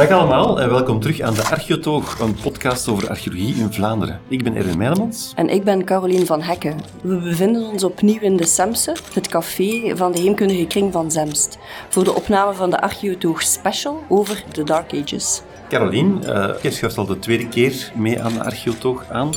Dag allemaal en welkom terug aan de Archeotoog, een podcast over archeologie in Vlaanderen. Ik ben Erwin Meilemans. En ik ben Caroline van Hekken. We bevinden ons opnieuw in de Semse, het café van de Heemkundige Kring van Zemst, voor de opname van de Archeotoog Special over de Dark Ages. Caroline, uh, je schuift al de tweede keer mee aan de Archeotoog aan.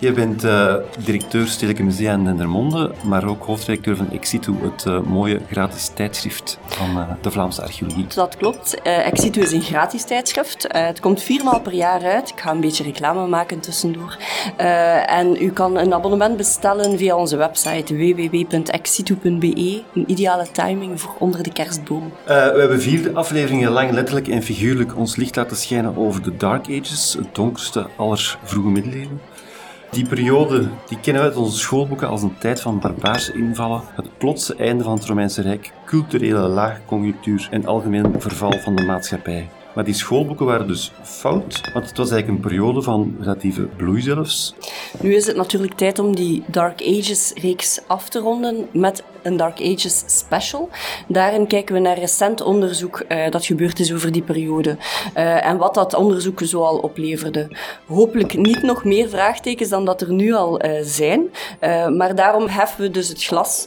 Je bent uh, directeur Stedelijke Musea in Dendermonde, maar ook hoofdredacteur van Exitu, het uh, mooie gratis tijdschrift van uh, de Vlaamse archeologie. Dat klopt. Exitu is een gratis tijdschrift. het komt viermaal per jaar uit. Ik ga een beetje reclame maken tussendoor. en u kan een abonnement bestellen via onze website www.exitu.be. Een ideale timing voor onder de kerstboom. we hebben vier afleveringen lang letterlijk en figuurlijk ons licht laten schijnen over de Dark Ages, het donkerste aller vroege middeleeuwen. Die periode die kennen we uit onze schoolboeken als een tijd van barbaarse invallen, het plotse einde van het Romeinse Rijk, culturele laagconjunctuur en algemeen verval van de maatschappij. Maar die schoolboeken waren dus fout, want het was eigenlijk een periode van relatieve bloei zelfs. Nu is het natuurlijk tijd om die Dark Ages-reeks af te ronden met een Dark Ages special. Daarin kijken we naar recent onderzoek uh, dat gebeurd is over die periode uh, en wat dat onderzoek zoal opleverde. Hopelijk niet nog meer vraagtekens dan dat er nu al uh, zijn, maar daarom heffen we dus het glas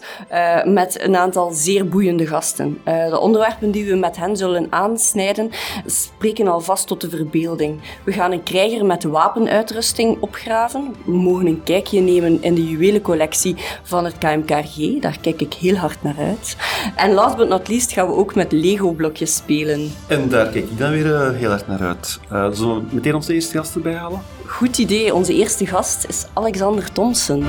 met een aantal zeer boeiende gasten. de onderwerpen die we met hen zullen aansnijden spreken alvast tot de verbeelding. We gaan een krijger met wapenuitrusting opgraven. We mogen een kijkje nemen in de juwelencollectie van het KMKG. Daar kijk ik heel hard naar uit. En last but not least gaan we ook met Lego-blokjes spelen. En daar kijk ik dan weer uh, heel hard naar uit. Uh, zullen we meteen onze eerste gast erbij halen? Goed idee. Onze eerste gast is Alexander Thompson.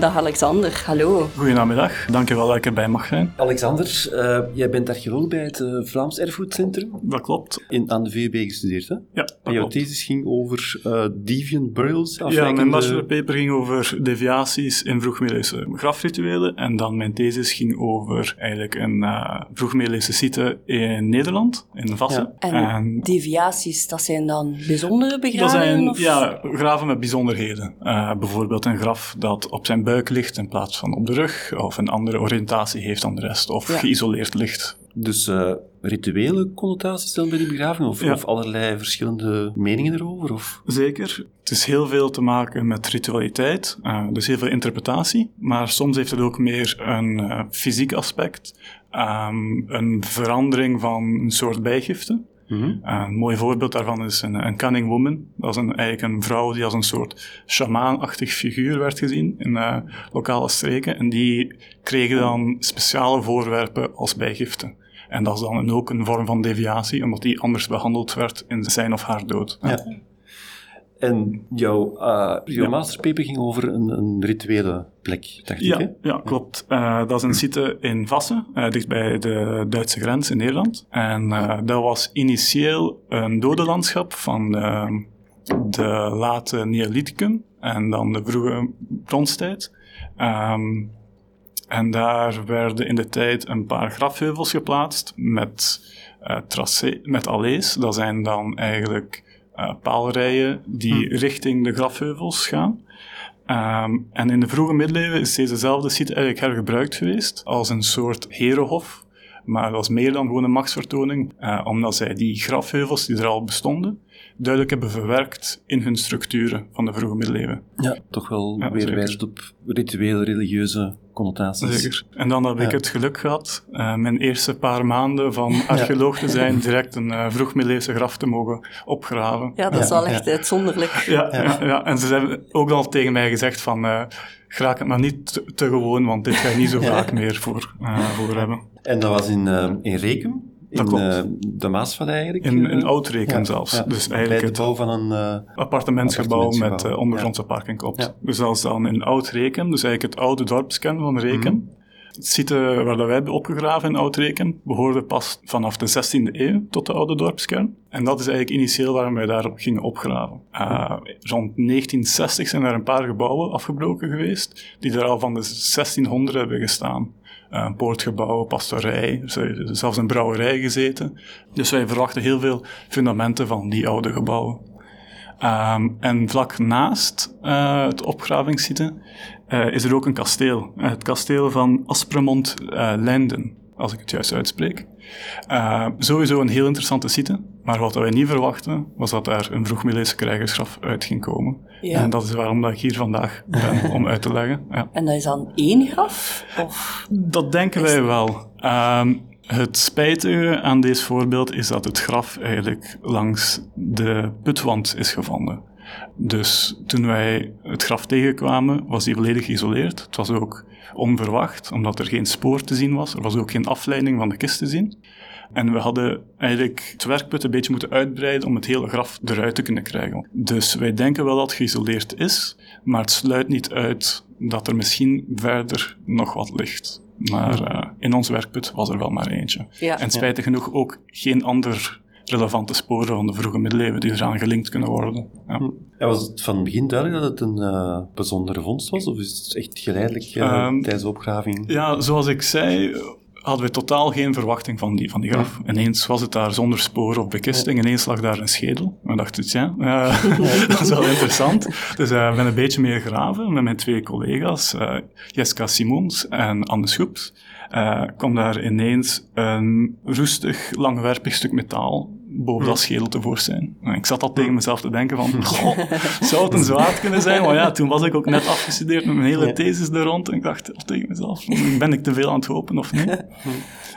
Dag Alexander, hallo. Goedenamiddag, dankjewel dat ik erbij mag zijn. Alexander, uh, jij bent archeoloog bij het uh, Vlaams Erfgoedcentrum. Dat klopt. In, aan de VUB gestudeerd, hè? Ja, dat en jouw klopt. thesis ging over uh, deviant burials? Ja, mijn bachelorpaper ging over deviaties in vroegmiddeleeuwse grafrituelen en dan mijn thesis ging over eigenlijk een vroegmiddeleeuwse site in Nederland, in Vassen. Ja. En, en, deviaties, dat zijn dan bijzondere begraven? Dat zijn, of? ja, graven met bijzonderheden. bijvoorbeeld een graf dat op zijn buik ligt in plaats van op de rug, of een andere oriëntatie heeft dan de rest, of ja. geïsoleerd ligt. Dus uh, rituele connotaties dan bij die begraving, of, ja. of, allerlei verschillende meningen erover? Of? Zeker. Het is heel veel te maken met ritualiteit, uh, dus heel veel interpretatie, maar soms heeft het ook meer een uh, fysiek aspect, um, een verandering van een soort bijgifte. Mm -hmm. Een mooi voorbeeld daarvan is een, een cunning woman. Dat is een, eigenlijk een vrouw die als een soort shamaanachtig figuur werd gezien in uh, lokale streken. En die kregen dan speciale voorwerpen als bijgifte. En dat is dan ook een vorm van deviatie, omdat die anders behandeld werd in zijn of haar dood. Ja. En jouw, uh, jouw ja. masterpaper ging over een, een rituele plek, dacht ja, ik, hè? Ja, klopt. Uh, dat is een site in Vassen, uh, dicht bij de Duitse grens in Nederland. En dat was initieel een dodenlandschap van de, de late Neolithicum en dan de vroege bronstijd. Um, en daar werden in de tijd een paar grafheuvels geplaatst met, tracé, met allees. Dat zijn dan eigenlijk paalrijen die hm. richting de grafheuvels gaan. Um, en in de vroege middeleeuwen is dezezelfde site eigenlijk hergebruikt geweest als een soort herenhof. Maar was meer dan gewoon een machtsvertoning, uh, omdat zij die grafheuvels die er al bestonden, duidelijk hebben verwerkt in hun structuren van de vroege middeleeuwen. Ja, toch wel ja, weer wijst op rituele, religieuze connotaties. Zeker. En dan heb ja. ik het geluk gehad, uh, mijn eerste paar maanden van archeoloog te zijn, direct een uh, vroegmiddeleeuwse graf te mogen opgraven. Ja, dat is wel echt uitzonderlijk. Ja, ja. Ja, en ze hebben ook al tegen mij gezegd van, uh, graag het maar niet te, te, gewoon, want dit ga je niet zo vaak meer voor, voor hebben. En dat was in, in Rekum? Dat in. Uh, de Maasval eigenlijk? In, in Oud-Reken ja, zelfs. Ja, dus eigenlijk het bouw van een uh, appartementsgebouw, appartementsgebouw met uh, ondergrondse ja. parking klopt. Dus dat is dan in Oud-Reken, dus eigenlijk het oude dorpskern van Reken. Mm -hmm. Het site waar wij hebben opgegraven in Oud-Reken behoorde pas vanaf de 16e eeuw tot de oude dorpskern. En dat is eigenlijk initieel waarom wij daar gingen opgraven. Uh, rond 1960 zijn er een paar gebouwen afgebroken geweest, die er al van de 1600 hebben gestaan. Uh, een poortgebouw, pastorij, zelfs een brouwerij gezeten. Dus wij verwachten heel veel fundamenten van die oude gebouwen. Um, en vlak naast uh, het opgravingssite uh, is er ook een kasteel. het kasteel van Aspremont-Leinden. als ik het juist uitspreek. Uh, sowieso een heel interessante site, maar wat wij niet verwachten, was dat daar een vroegmiddeleeuwse krijgersgraf uit ging komen. Ja. En dat is waarom dat ik hier vandaag ben, om uit te leggen. Ja. En dat is dan één graf? Of? Dat denken wij wel. Uh, het spijtige aan deze voorbeeld is dat het graf eigenlijk langs de putwand is gevonden. Dus toen wij het graf tegenkwamen, was hij volledig geïsoleerd. Het was ook onverwacht, omdat er geen spoor te zien was. Er was ook geen afleiding van de kist te zien. En we hadden eigenlijk het werkput een beetje moeten uitbreiden om het hele graf eruit te kunnen krijgen. Dus wij denken wel dat het geïsoleerd is, maar het sluit niet uit dat er misschien verder nog wat ligt. Maar uh, in ons werkput was er wel maar eentje. Ja. En spijtig genoeg ook geen ander relevante sporen van de vroege middeleeuwen die eraan gelinkt kunnen worden. Ja. Hm. Ja, was het van het begin duidelijk dat het een uh, bijzondere vondst was? Of is het echt geleidelijk uh, um, tijdens de opgraving? Ja, zoals ik zei, hadden we totaal geen verwachting van die, van die graf. Ja. Ineens was het daar zonder sporen of bekisting, ja. ineens lag daar een schedel. We dachten, ja, uh, dat is wel interessant. Dus uh, we ben een beetje meer graven met mijn twee collega's, uh, Jessica Simons en Anne Schoeps. Kwam daar ineens een roestig, langwerpig stuk metaal boven dat schedel tevoorschijn. En ik zat al tegen mezelf te denken van, goh, zou het een zwaard kunnen zijn? Maar ja, toen was ik ook net afgestudeerd met mijn hele thesis er rond. En ik dacht al tegen mezelf, ben ik te veel aan het hopen of niet?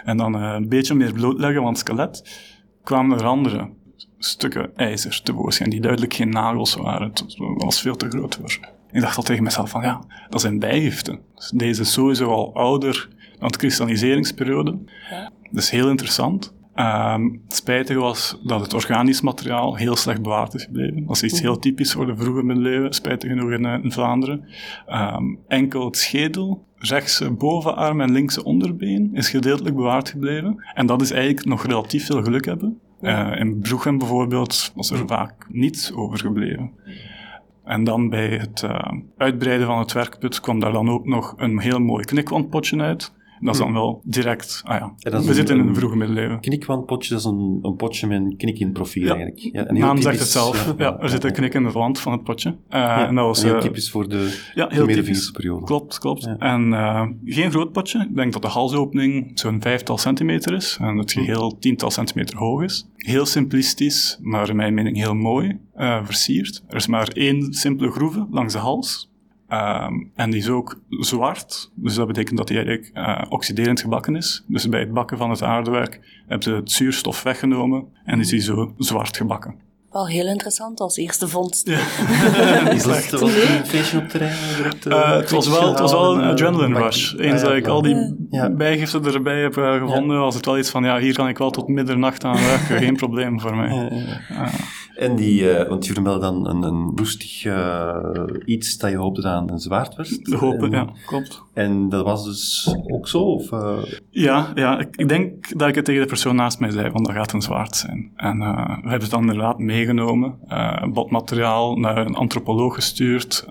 En dan uh, een beetje meer blootleggen van het skelet, kwamen er andere stukken ijzer tevoorschijn, die duidelijk geen nagels waren. Het was veel te groot voor. Ik dacht al tegen mezelf van, ja, dat zijn bijgiften. Dus deze is sowieso al ouder dan de kristalliseringsperiode. Ja. Dat is heel interessant. Um, het spijtige was dat het organisch materiaal heel slecht bewaard is gebleven. Dat is iets heel typisch voor de vroege middeleeuwen, spijtig genoeg in, eh, in Vlaanderen. Um, enkel het schedel, rechtse bovenarm en linkse onderbeen is gedeeltelijk bewaard gebleven. En dat is eigenlijk nog relatief veel geluk hebben. Uh, in Broegem bijvoorbeeld was er vaak niets overgebleven. En dan bij het uh, uitbreiden van het werkput kwam daar dan ook nog een heel mooi knikwandpotje uit dat is dan hm. wel direct, ah ja, we zitten in een vroege middeleeuwen. Knikwandpotje, dat is een, een potje met een knik in het profiel ja. eigenlijk. Ja, de naam zegt het zelf. Ja, er zit een knik in de wand van het potje. Uh, en dat was, heel uh, typisch voor de ja, heel middenvingersperiode. Klopt, klopt. En uh, geen groot potje. Ik denk dat de halsopening zo'n vijftal centimeter is en het hm. geheel tiental centimeter hoog is. Heel simplistisch, maar in mijn mening heel mooi versierd. Er is maar één simpele groeve langs de hals. Um, en die is ook zwart, dus dat betekent dat hij eigenlijk uh, oxiderend gebakken is. Dus bij het bakken van het aardewerk hebben ze het zuurstof weggenomen en is hij zo zwart gebakken. Wel heel interessant als eerste vondst. Ja. is dat was een feestje op terrein? Direct, uh, het, was wel, het was wel een adrenaline rush. Eens dat ik al die ja. bijgiften erbij heb uh, gevonden, was het wel iets van, ja, hier kan ik wel tot middernacht aan werken, geen probleem voor mij. En die, uh, want jullie melden dan een, een roestig uh, iets dat je hoopte dat een zwaard werd. Hopen, ja, klopt. En dat was dus ook zo? Of, uh... Ja, ja ik, ik, denk dat ik het tegen de persoon naast mij zei, want dat gaat een zwaard zijn. En we hebben het dan inderdaad meegenomen. botmateriaal naar een antropoloog gestuurd,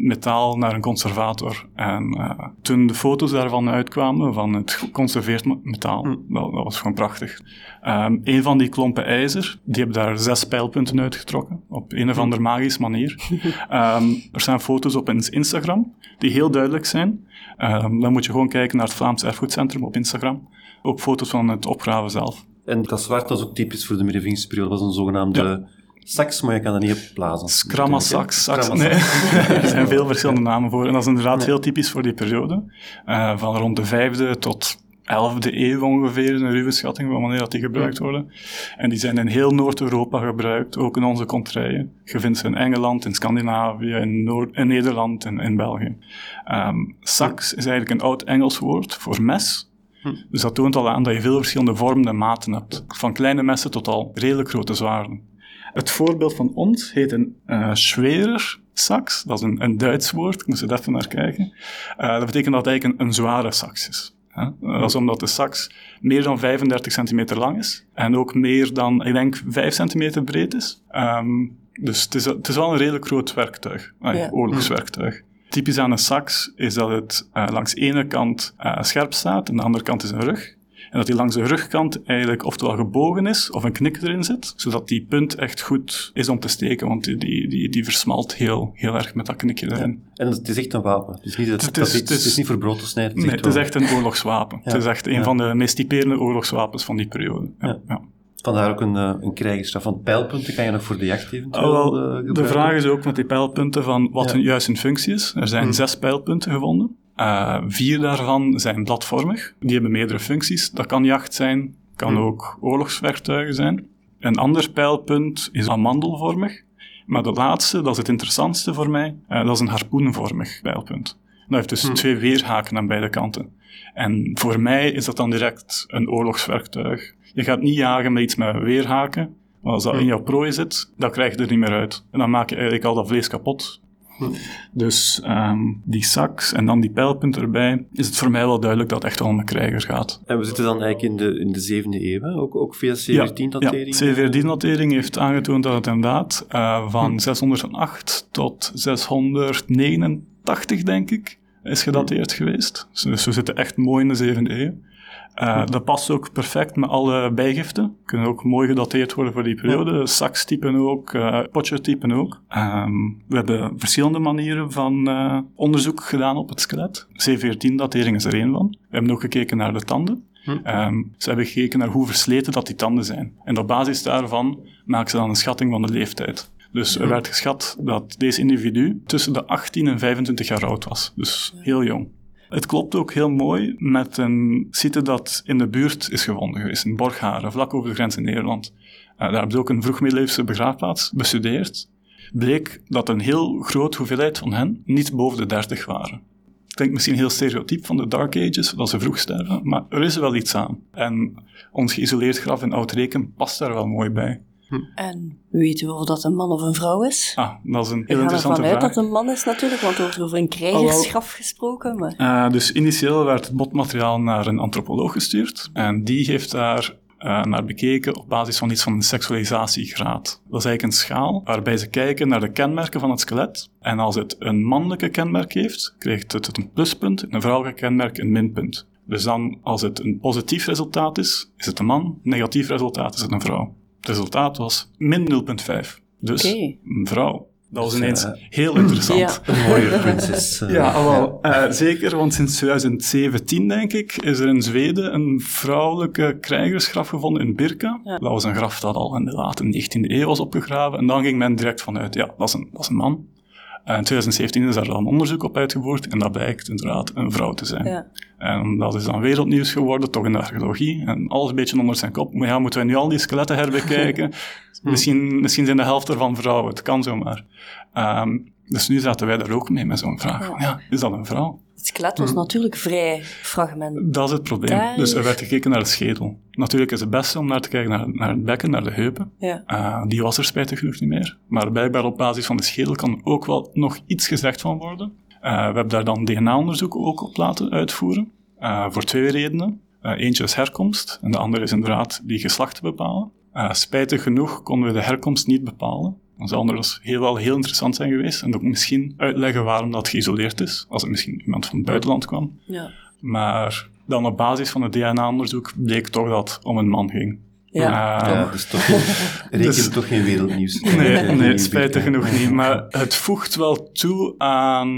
metaal naar een conservator. En toen de foto's daarvan uitkwamen, van het geconserveerd metaal, hm. dat, dat, was gewoon prachtig. Um, een van die klompen ijzer, die hebben daar zes pijlpunten uitgetrokken, op een of andere magische manier. um, er staan foto's op Instagram, die heel duidelijk zijn. Um, dan moet je gewoon kijken naar het Vlaams Erfgoedcentrum op Instagram. Ook foto's van het opgraven zelf. En dat zwart was ook typisch voor de middenvingersperiode, was een zogenaamde... Ja. Sax, maar je kan dat niet opblazen. Scramma sax. sax. Nee. er zijn veel verschillende namen voor. En dat is inderdaad heel typisch voor die periode. Uh, van rond de vijfde tot 11e eeuw ongeveer, een ruwe schatting van wanneer dat die gebruikt worden. En die zijn in heel Noord-Europa gebruikt, ook in onze contraien. Je vindt ze in Engeland, in Scandinavië, in, Noord in Nederland en in België. Um, sax is eigenlijk een oud Engels woord voor mes. Hm. Dus dat toont al aan dat je veel verschillende vormen en maten hebt. Van kleine messen tot al redelijk grote zwaarden. Het voorbeeld van ons heet een uh, schwerer sax. Dat is een, een Duits woord, ik moest er even naar kijken. Uh, dat betekent dat het eigenlijk een, een zware sax is. Dat is omdat de sax meer dan 35 centimeter lang is. En ook meer dan, ik denk, 5 centimeter breed is. Um, dus het is, het is wel een redelijk groot werktuig. Ja. Oorlogswerktuig. Typisch aan een sax is dat het uh, langs de ene kant uh, scherp staat en de andere kant is een rug. En dat die langs de rugkant eigenlijk oftewel gebogen is, of een knik erin zit, zodat die punt echt goed is om te steken, want die, die, die, die versmalt heel, heel erg met dat knikje erin. En het is echt een wapen. Het is niet, het, Het is- het, het niet voor brood te snijden. Nee, het is echt een oorlogswapen. Ja. Het is echt een Ja. van de meest typerende oorlogswapens van die periode. Ja. Vandaar ook een, eh, een krijgersstraf. Want pijlpunten kan je nog voor de jacht eventueel Ah, wel, eh, de vraag is ook met die pijlpunten van wat hun juist hun functie is. Er zijn Hmm. zes pijlpunten gevonden. Eh, vier daarvan zijn bladvormig. Die hebben meerdere functies. Dat kan jacht zijn, kan Hmm. ook oorlogswerktuigen zijn. Een ander pijlpunt is amandelvormig. Maar de laatste, dat is het interessantste voor mij, eh, dat is een harpoenvormig pijlpunt. Dat heeft dus Hmm. twee weerhaken aan beide kanten. En voor mij is dat dan direct een oorlogswerktuig. Je gaat niet jagen met iets met weerhaken. Want als dat Hmm. in jouw prooi zit, dan krijg je er niet meer uit. En dan maak je eigenlijk al dat vlees kapot. Dus ehm, die saks en dan die pijlpunt erbij, is het voor mij wel duidelijk dat het echt wel om een krijger gaat. En we zitten dan eigenlijk in de, in de zevende eeuw, hè? Ook, ook via Ja, C14-datering. Ja, C14-datering heeft aangetoond dat het inderdaad eh, van Hm. 608 tot 689, denk ik, is gedateerd geweest. Dus, dus we zitten echt mooi in de zevende eeuw. Eh, Hm. Dat past ook perfect met alle bijgiften. Kunnen ook mooi gedateerd worden voor die periode. Sax-typen ook, eh potje-typen ook. Ehm, we hebben verschillende manieren van eh, onderzoek gedaan op het skelet. C14-datering is er één van. We hebben ook gekeken naar de tanden. Hm. Ehm, ze hebben gekeken naar hoe versleten dat die tanden zijn. En op basis daarvan maken ze dan een schatting van de leeftijd. Dus er werd geschat dat deze individu tussen de 18 en 25 jaar oud was. Dus heel jong. Het klopt ook heel mooi met een site dat in de buurt is gevonden geweest, in Borgharen, vlak over de grens in Nederland. Eh, daar hebben ze ook een vroegmiddeleeuwse begraafplaats bestudeerd. Bleek dat een heel grote hoeveelheid van hen niet boven de 30 waren. Klinkt misschien heel stereotyp van de Dark Ages, dat ze vroeg sterven, maar er is wel iets aan. En ons geïsoleerd graf in Oud-Reken past daar wel mooi bij. En weten we of dat een man of een vrouw is? Ah, dat is een Ik heel ga interessante ervan uit vraag. dat het een man is natuurlijk, want er wordt over een krijgersgraf gesproken. Maar... Eh, dus initieel werd het botmateriaal naar een antropoloog gestuurd en die heeft daar eh, naar bekeken op basis van iets van een seksualisatiegraad. Dat is eigenlijk een schaal waarbij ze kijken naar de kenmerken van het skelet en als het een mannelijke kenmerk heeft, krijgt het een pluspunt en een vrouwelijke kenmerk een minpunt. Dus dan, als het een positief resultaat is, is het een man, negatief resultaat is het een vrouw. Het resultaat was min 0,5. Dus een vrouw. Dat was Dus, ineens eh, heel interessant. Ja. Een mooie prinses. eh. Ja, wel, eh, zeker, want sinds 2017, denk ik, is er in Zweden een vrouwelijke krijgersgraf gevonden in Birka. Ja. Dat was een graf dat al in de late 19e eeuw was opgegraven. En dan ging men direct vanuit, ja, dat is een, dat is een man. En in 2017 is daar dan onderzoek op uitgevoerd en dat blijkt inderdaad een vrouw te zijn. Ja. En dat is dan wereldnieuws geworden, toch in de archeologie. En alles een beetje onder zijn kop. Maar ja, moeten wij nu al die skeletten herbekijken? misschien, misschien zijn de helft ervan vrouwen, het kan zomaar. Ehm, dus nu zaten wij daar ook mee met zo'n vraag. Ja. is dat een vrouw? Het skelet was natuurlijk vrij fragment. Dat is het probleem. Daar- Dus er werd gekeken naar de schedel. Natuurlijk is het beste om naar te kijken naar, naar het bekken, naar de heupen. Ja. Eh, die was er spijtig genoeg niet meer. Maar blijkbaar op basis van de schedel kan ook wel nog iets gezegd van worden. Eh, we hebben daar dan DNA-onderzoek ook op laten uitvoeren. Eh, voor twee redenen. Eentje is herkomst en de andere is inderdaad die geslachten bepalen. Eh, spijtig genoeg konden we de herkomst niet bepalen. Dat zou anders heel wel heel interessant zijn geweest. En ook misschien uitleggen waarom dat geïsoleerd is. Als het misschien iemand van het buitenland kwam. Ja. Maar dan op basis van het DNA-onderzoek bleek toch dat het om een man ging. Ja. Eh, Ja, dus toch geen, reken Dus- toch geen wereldnieuws. Nee, Eh, nee spijtig genoeg niet. Maar het voegt wel toe aan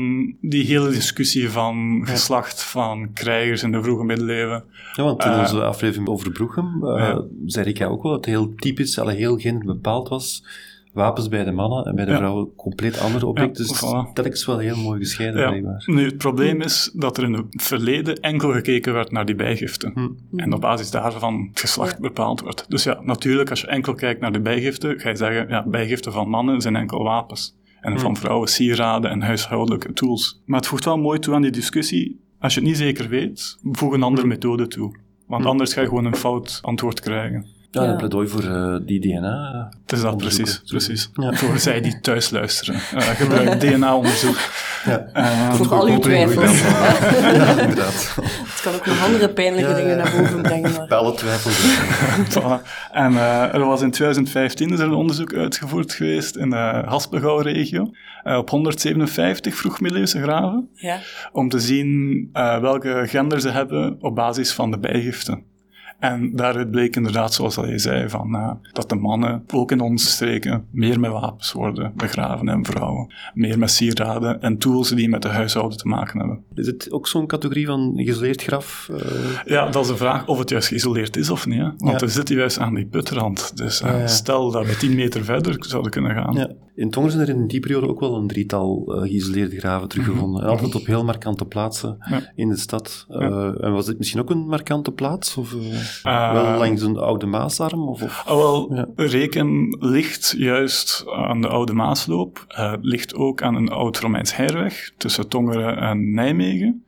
die hele discussie van geslacht van krijgers in de vroege middeleeuwen. Ja, want in Eh, onze aflevering over Broegem uh, Ja. zei ik ja ook wel dat het heel typisch, alle heel genderbepaald was. Wapens bij de mannen en bij de Ja. vrouwen compleet andere objecten. Ja, dus voilà. dat is wel heel mooi gescheiden, Ja. blijkbaar. Nu, het probleem is dat er in het verleden enkel gekeken werd naar die bijgiften. Hm. En op basis daarvan het geslacht Ja. bepaald wordt. Dus ja, natuurlijk, als je enkel kijkt naar de bijgiften, ga je zeggen, ja, bijgiften van mannen zijn enkel wapens. En Hm. van vrouwen sieraden en huishoudelijke tools. Maar het voegt wel mooi toe aan die discussie. Als je het niet zeker weet, voeg een andere methode toe. Want Hm. anders ga je gewoon een fout antwoord krijgen. Ja, Ja. een pleidooi voor eh, die DNA. Het is dat precies, precies. Ja. Voor zij die thuis luisteren. Eh, gebruik DNA-onderzoek. Ja. Eh, Voor al uw twijfels. ja, inderdaad. Het kan ook nog andere pijnlijke Ja, dingen ja. naar boven brengen. Maar... Alle twijfels. Voilà. En eh, er was in 2015 is er een onderzoek uitgevoerd geweest in de Haspelgouw-regio eh, op 157 vroegmiddeleeuwse graven Ja. om te zien eh, welke gender ze hebben op basis van de bijgiften. En daaruit bleek inderdaad, zoals al je zei, van, uh, dat de mannen, ook in onze streken, meer met wapens worden begraven en vrouwen. Meer met sieraden en tools die met de huishouden te maken hebben. Is het ook zo'n categorie van geïsoleerd graf? Uh... Ja, dat is de vraag of het juist geïsoleerd is of niet. Hè? Want ja. we zitten juist aan die putrand. Dus uh, stel dat we tien meter verder zouden kunnen gaan. Ja. In Tongen zijn er in die periode ook wel een drietal geïsoleerde graven teruggevonden. Mm -hmm. En altijd op heel markante plaatsen ja. in de stad. En was dit misschien ook een markante plaats? Of uh, wel langs een oude Maasarm? Of, of? Oh, wel, Reken ligt juist aan de oude Maasloop. ligt ook aan een oud-Romeins heirweg tussen Tongeren en Nijmegen.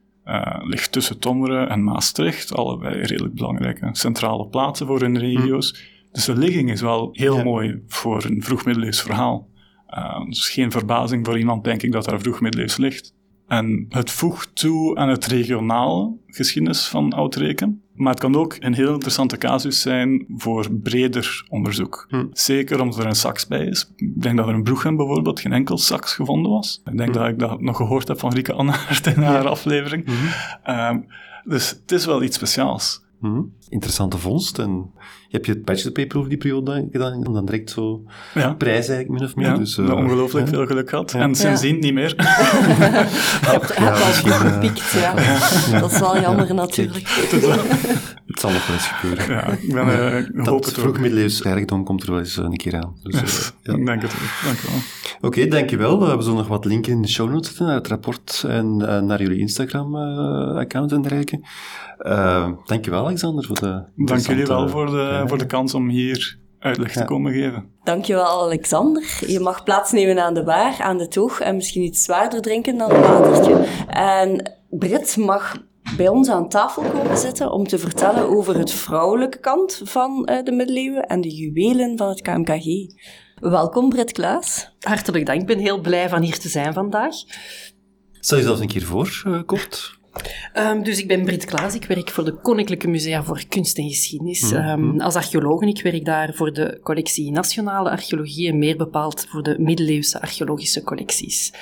ligt tussen Tongeren en Maastricht. Allebei redelijk belangrijke centrale plaatsen voor hun regio's. Mm. Dus de ligging is wel heel mooi voor een vroegmiddeleeuws verhaal. Uh, dus geen verbazing voor iemand, denk ik, dat daar vroeg middeleeuws ligt. En het voegt toe aan het regionale geschiedenis van Oud-Reken. Maar het kan ook een heel interessante casus zijn voor breder onderzoek. Hm. Zeker omdat er een sax bij is. Ik denk dat er in Broegem bijvoorbeeld geen enkel sax gevonden was. Ik denk hm. dat ik dat nog gehoord heb van Rieke Annaert in haar aflevering. Hm. Um, dus het is wel iets speciaals. Interessante vondst. En je hebt je bachelorpaper over die periode gedaan en dan direct zo ja. prijs eigenlijk min of meer. Ja, dus, uh, ongelooflijk veel geluk gehad. En sindsdien niet meer. Je hebt ja, al gepikt, ja. Dat is wel jammer natuurlijk. Het zal nog wel eens gebeuren. Ja, ik ben, uh, hoop het vroeg middeleeuws rijkdom komt er wel eens een keer aan. Dus, yes, ja. Ik denk het. Dank je wel. Oké, okay, dankjewel. We zullen nog wat linken in de show notes zetten naar het rapport en uh, naar jullie Instagram-account en dergelijke. Uh, dankjewel, Alexander, voor. Dank jullie wel voor de, ja. voor de kans om hier uitleg te komen geven. Dankjewel, Alexander. Je mag plaatsnemen aan de bar, aan de toog en misschien iets zwaarder drinken dan een watertje. En Britt mag bij ons aan tafel komen zitten om te vertellen over het vrouwelijke kant van uh, de middeleeuwen en de juwelen van het KMKG. Welkom, Britt Klaas. Hartelijk dank. Ik ben heel blij van hier te zijn vandaag. Stel jezelf een keer voor, uh, kort. Um, dus ik ben Brit Klaas, ik werk voor de Koninklijke Musea voor Kunst en Geschiedenis. Um, als archeoloog ik werk daar voor de collectie Nationale Archeologie en meer bepaald voor de middeleeuwse archeologische collecties.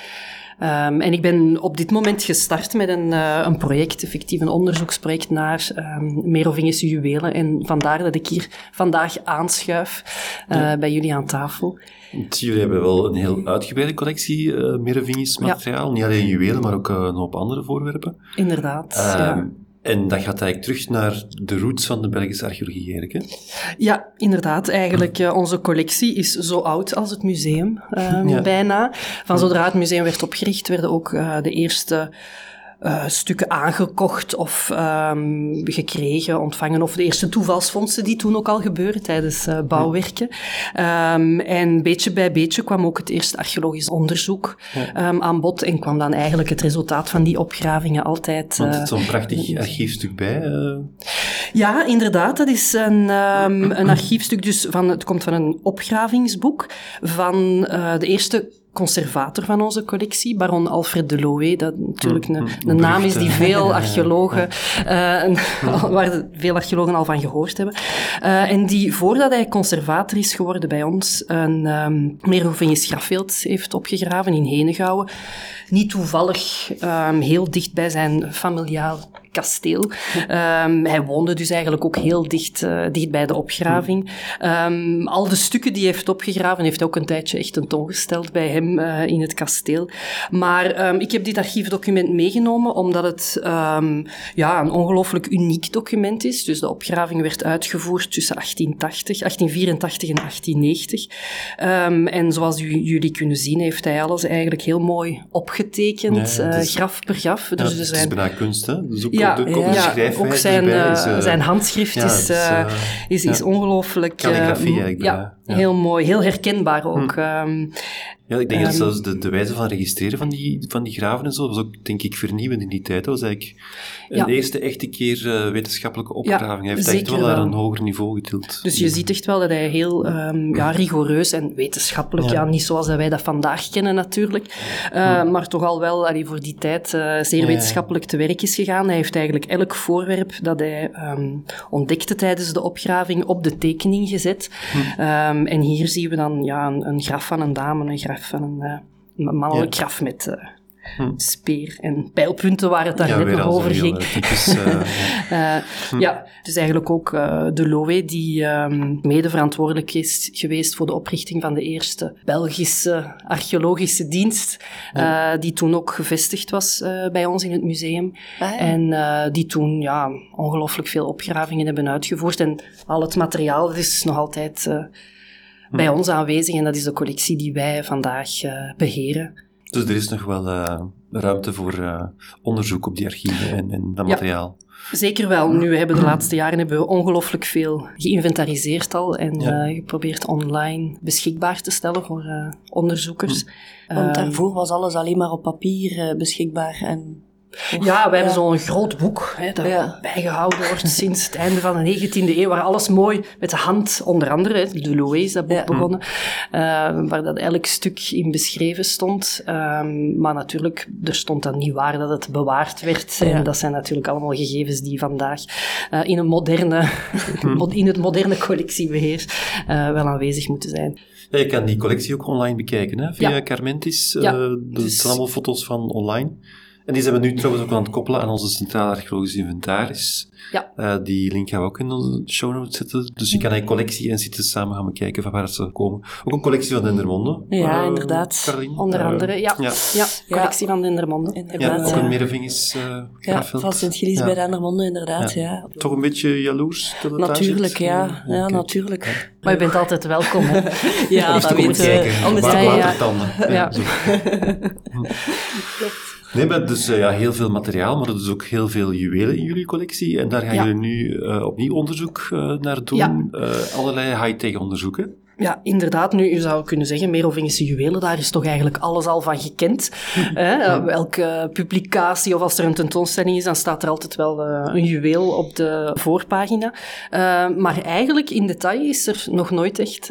Um, en ik ben op dit moment gestart met een, uh, een project, effectief een onderzoeksproject naar um, Merovingische juwelen. En vandaar dat ik hier vandaag aanschuif uh, ja. bij jullie aan tafel. Jullie hebben wel een heel uitgebreide collectie uh, Merovingisch materiaal. Ja. Niet alleen juwelen, maar ook een hoop andere voorwerpen. Inderdaad, ja. En dat gaat eigenlijk terug naar de roots van de Belgische archeologie, eigenlijk, hè? Ja, inderdaad. Eigenlijk, uh, onze collectie is zo oud als het museum, um, ja. bijna. Van zodra het museum werd opgericht, werden ook uh, de eerste uh, stukken aangekocht of um, gekregen, ontvangen, of de eerste toevalsfondsen die toen ook al gebeurden tijdens uh, bouwwerken. Um, en beetje bij beetje kwam ook het eerste archeologisch onderzoek ja. um, aan bod en kwam dan eigenlijk het resultaat van die opgravingen altijd... Want het is zo'n prachtig archiefstuk bij. Ja, inderdaad. Dat is een, een archiefstuk, dus van, het komt van een opgravingsboek van de eerste conservator van onze collectie, baron Alfred de Loé, dat natuurlijk een, een naam is die veel archeologen, uh, waar veel archeologen al van gehoord hebben. Uh, en die, voordat hij conservator is geworden bij ons, een um, Merovingisch grafbeeld heeft opgegraven in Henegouwen. Niet toevallig um, heel dicht bij zijn familiaal kasteel. Um, hij woonde dus eigenlijk ook heel dicht, uh, dicht bij de opgraving. Um, al de stukken die hij heeft opgegraven, heeft hij ook een tijdje echt tentoongesteld bij hem uh, in het kasteel. Maar um, ik heb dit archiefdocument meegenomen omdat het ja, een ongelooflijk uniek document is. Dus de opgraving werd uitgevoerd tussen 1880, 1884 en 1890. en zoals u, jullie kunnen zien, heeft hij alles eigenlijk heel mooi opgetekend, ja, is, uh, graf per graf. Dus ja, er zijn, het is bijna kunst, hè? Dus ook ja, de, ja, ook zijn, is, uh, zijn handschrift ja, is, uh, is, is, ongelooflijk... Calligrafie ja, heel mooi, heel herkenbaar ook. Hm. Um, ja, ik denk um, dat zelfs de, de wijze van registreren van die, van die graven en zo, was ook, denk ik, vernieuwend in die tijd. Dat was eigenlijk een eerste echte keer uh, wetenschappelijke opgraving. Hij heeft echt wel naar een hoger niveau getild. Dus je ziet echt wel dat hij heel um, ja, rigoureus en wetenschappelijk, ja. niet zoals wij dat vandaag kennen natuurlijk, hm. maar toch al wel allee, voor die tijd zeer wetenschappelijk te werk is gegaan. Hij heeft eigenlijk elk voorwerp dat hij um, ontdekte tijdens de opgraving op de tekening gezet. Hm. Um, en hier zien we dan ja, een, een graf van een dame, een graf van een uh, mannelijk ja. graf met, uh, speer en pijlpunten waar het daar ja, net nog over ging. eh, typisch, eh, Eh, Ja, het is eigenlijk ook eh, de LOE die ehm, mede verantwoordelijk is geweest voor de oprichting van de eerste Belgische archeologische dienst, eh, die toen ook gevestigd was eh, bij ons in het museum. Ah, ja. En eh, die toen ja, ongelooflijk veel opgravingen hebben uitgevoerd. En al het materiaal dat is nog altijd eh, bij ons aanwezig en dat is de collectie die wij vandaag eh, beheren. Dus er is nog wel eh, ruimte voor eh, onderzoek op die archieven en, en dat Ja. materiaal. Zeker wel. Nu we hebben de laatste jaren hebben we ongelooflijk veel geïnventariseerd al en Ja. eh, geprobeerd online beschikbaar te stellen voor eh, onderzoekers. Want Ehm, daarvoor was alles alleen maar op papier eh, beschikbaar. En, of- ja, we hebben zo'n groot boek hè, dat Ja. bijgehouden wordt sinds het einde van de 19e eeuw, waar alles mooi met de hand, onder andere, hè, de Loé is dat boek Ja. begonnen, eh, waar dat elk stuk in beschreven stond. Ehm, maar natuurlijk, er stond dan niet waar dat het bewaard werd. Ja. En dat zijn natuurlijk allemaal gegevens die vandaag eh, in, een moderne, in het moderne collectiebeheer eh, wel aanwezig moeten zijn. Ja, je kan die collectie ook online bekijken, hè, via Ja. Carmentis. Ja, Eh, dat dus- zijn allemaal foto's van online. En die zijn we nu trouwens ook aan het koppelen aan onze Centraal Archeologisch Inventaris. Ja. Eh, die link gaan we ook in onze show notes zetten. Dus je kan een collectie en zitten samen gaan bekijken van waar ze komen. Ook een collectie van Dendermonde. Ja, eh, inderdaad. Caroline. Onder Eh, andere, ja. ja. Ja, collectie van Dendermonde. Inderdaad. Ja, ook een Meervingers uh, ja, van Sint-Gilles Ja. bij Dendermonde, inderdaad. Ja. Ja. Toch een beetje jaloers dat het daar Natuurlijk, zit? ja. ja natuurlijk. Maar je bent altijd welkom. Hè. Ja, dat om weet te. Anders Wa- ja. Ja. Nee, maar dus eh, ja, heel veel materiaal, maar er is ook heel veel juwelen in jullie collectie. En daar gaan Ja. jullie nu eh, opnieuw onderzoek eh, naar doen. Ja. Allerlei high-tech onderzoeken. Ja, inderdaad. Nu, je zou kunnen zeggen, Merovingische juwelen, daar is toch eigenlijk alles al van gekend. Hè? Eh, Elke publicatie of als er een tentoonstelling is, dan staat er altijd wel een juweel op de voorpagina. Maar eigenlijk in detail is er nog nooit echt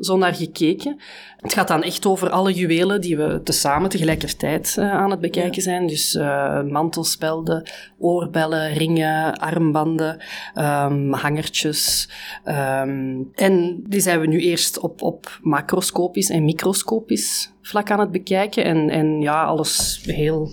zo naar gekeken. Het gaat dan echt over alle juwelen die we tezamen tegelijkertijd eh, aan het bekijken zijn. Dus eh, mantelspelden, oorbellen, ringen, armbanden, ehm, hangertjes. ehm, en die zijn we nu eerst op, op macroscopisch en microscopisch vlak aan het bekijken. En, en ja, alles heel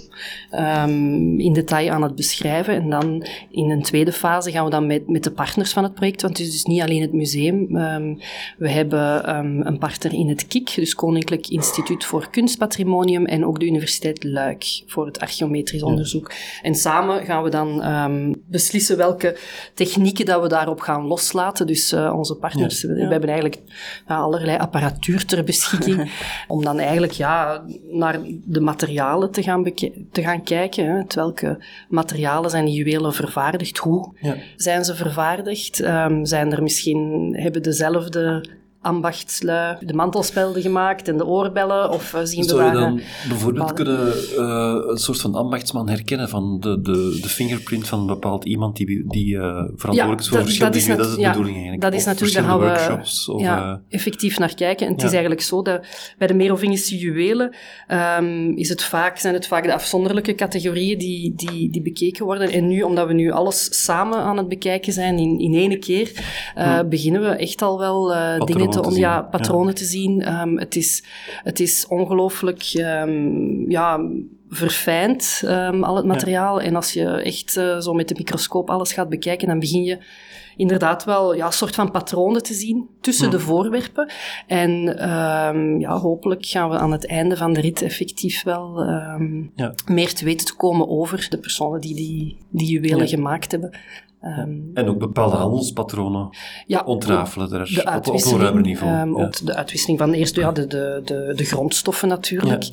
ehm, in detail aan het beschrijven. En dan in een tweede fase gaan we dan met, met de partners van het project, want het is dus niet alleen het museum. Ehm, we hebben ehm, een partner in het KIK, dus Koninklijk Instituut voor Kunstpatrimonium, en ook de Universiteit Luik voor het archeometrisch onderzoek. En samen gaan we dan beslissen welke technieken dat we daarop gaan loslaten. Dus eh, onze partners, we, we hebben eigenlijk allerlei apparatuur ter beschikking, om dan eigenlijk ja, naar de materialen te gaan, te gaan kijken. Hè. Uit welke materialen zijn die juwelen vervaardigd? Hoe Ja. zijn ze vervaardigd? Ehm, zijn er misschien, hebben dezelfde ambachtslui de mantelspelden gemaakt en de oorbellen? Of eh, zien we Zou je dan bijvoorbeeld kunnen eh, een soort van ambachtsman herkennen van de, de, de fingerprint van een bepaald iemand die, die eh, verantwoordelijk is voor verschillende dingen? Dat is de ja, bedoeling eigenlijk. Dat is natuurlijk, daar gaan we. Of, ja, effectief naar kijken. En het is eigenlijk zo dat bij de Merovingische juwelen ehm, is het vaak, zijn het vaak de afzonderlijke categorieën die, die, die bekeken worden. En nu, omdat we nu alles samen aan het bekijken zijn in, in één keer, beginnen we echt al wel dingen om, ja, ja. patronen te zien. Ehm, het, is, het is ongelooflijk ehm, ja, verfijnd, ehm, al het materiaal. En als je echt eh, zo met de microscoop alles gaat bekijken, dan begin je inderdaad wel ja, een soort van patronen te zien tussen de voorwerpen. En ja, hopelijk gaan we aan het einde van de rit effectief wel Ja. meer te weten te komen over de personen die die, die juwelen gemaakt hebben. Ehm, En ook bepaalde handelspatronen ja, ontrafelen daar de op, op een ruimer niveau. ehm, Ja. ook de uitwisseling van eerst ja, de, de, de, de grondstoffen natuurlijk,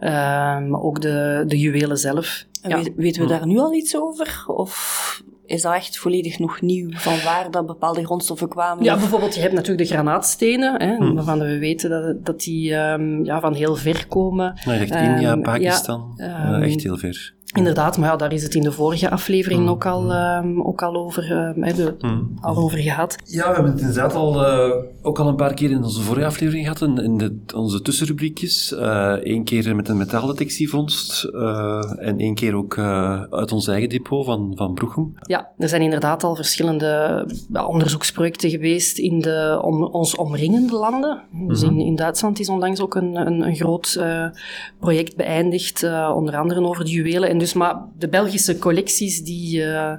Ehm, maar ook de, de juwelen zelf. Weet- weten we daar nu al iets over? Of is dat echt volledig nog nieuw? Van waar dat bepaalde grondstoffen kwamen? Ja, bijvoorbeeld, je hebt natuurlijk de granaatstenen, hè, Hm. waarvan we weten dat, dat die ehm, ja, van heel ver komen. Nou, Ehm, India, Pakistan, eh, echt heel ver. Inderdaad, maar ja, daar is het in de vorige aflevering ook, al, ehm, ook al over, we het al over gehad. Ja, we hebben het inderdaad al, eh, ook al een paar keer in onze vorige aflevering gehad, in, in de, onze tussenrubriekjes. Eén keer met een metaaldetectievondst uh, en één keer ook uh, uit ons eigen depot van, van. Ja, er zijn inderdaad al verschillende onderzoeksprojecten geweest in de om, ons omringende landen. Dus in, in Duitsland is onlangs ook een, een, een groot project beëindigd, onder andere over de juwelen. En dus, maar de Belgische collecties, die, uh,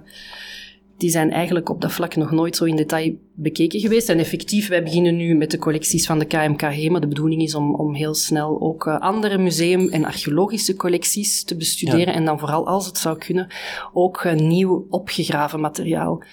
die zijn eigenlijk op dat vlak nog nooit zo in detail bekeken geweest. En effectief, wij beginnen nu met de collecties van de KMKG, maar de bedoeling is om, om heel snel ook uh, andere museum- en archeologische collecties te bestuderen. Ja. En dan vooral, als het zou kunnen, ook uh, nieuw opgegraven materiaal.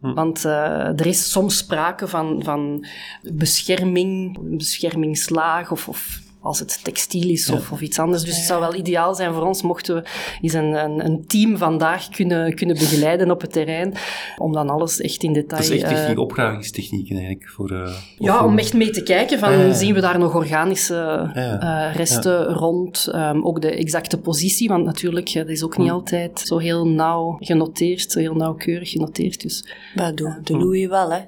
Hm. Want uh, er is soms sprake van, van bescherming, beschermingslaag of, of als het textiel is of, of iets anders. Dus het zou wel ideaal zijn voor ons mochten we eens een, een, een, team vandaag kunnen, kunnen begeleiden op het terrein, om dan alles echt in detail... Dat is echt techniek, uh, opgravingstechnieken eigenlijk. Voor, uh, ja, om echt mee te kijken van, zien we daar nog organische uh, resten rond, um, ook de exacte positie, want natuurlijk, dat is ook niet hm. altijd zo heel nauw genoteerd, zo heel nauwkeurig genoteerd. Dus, dat doet de Louis wel, hè?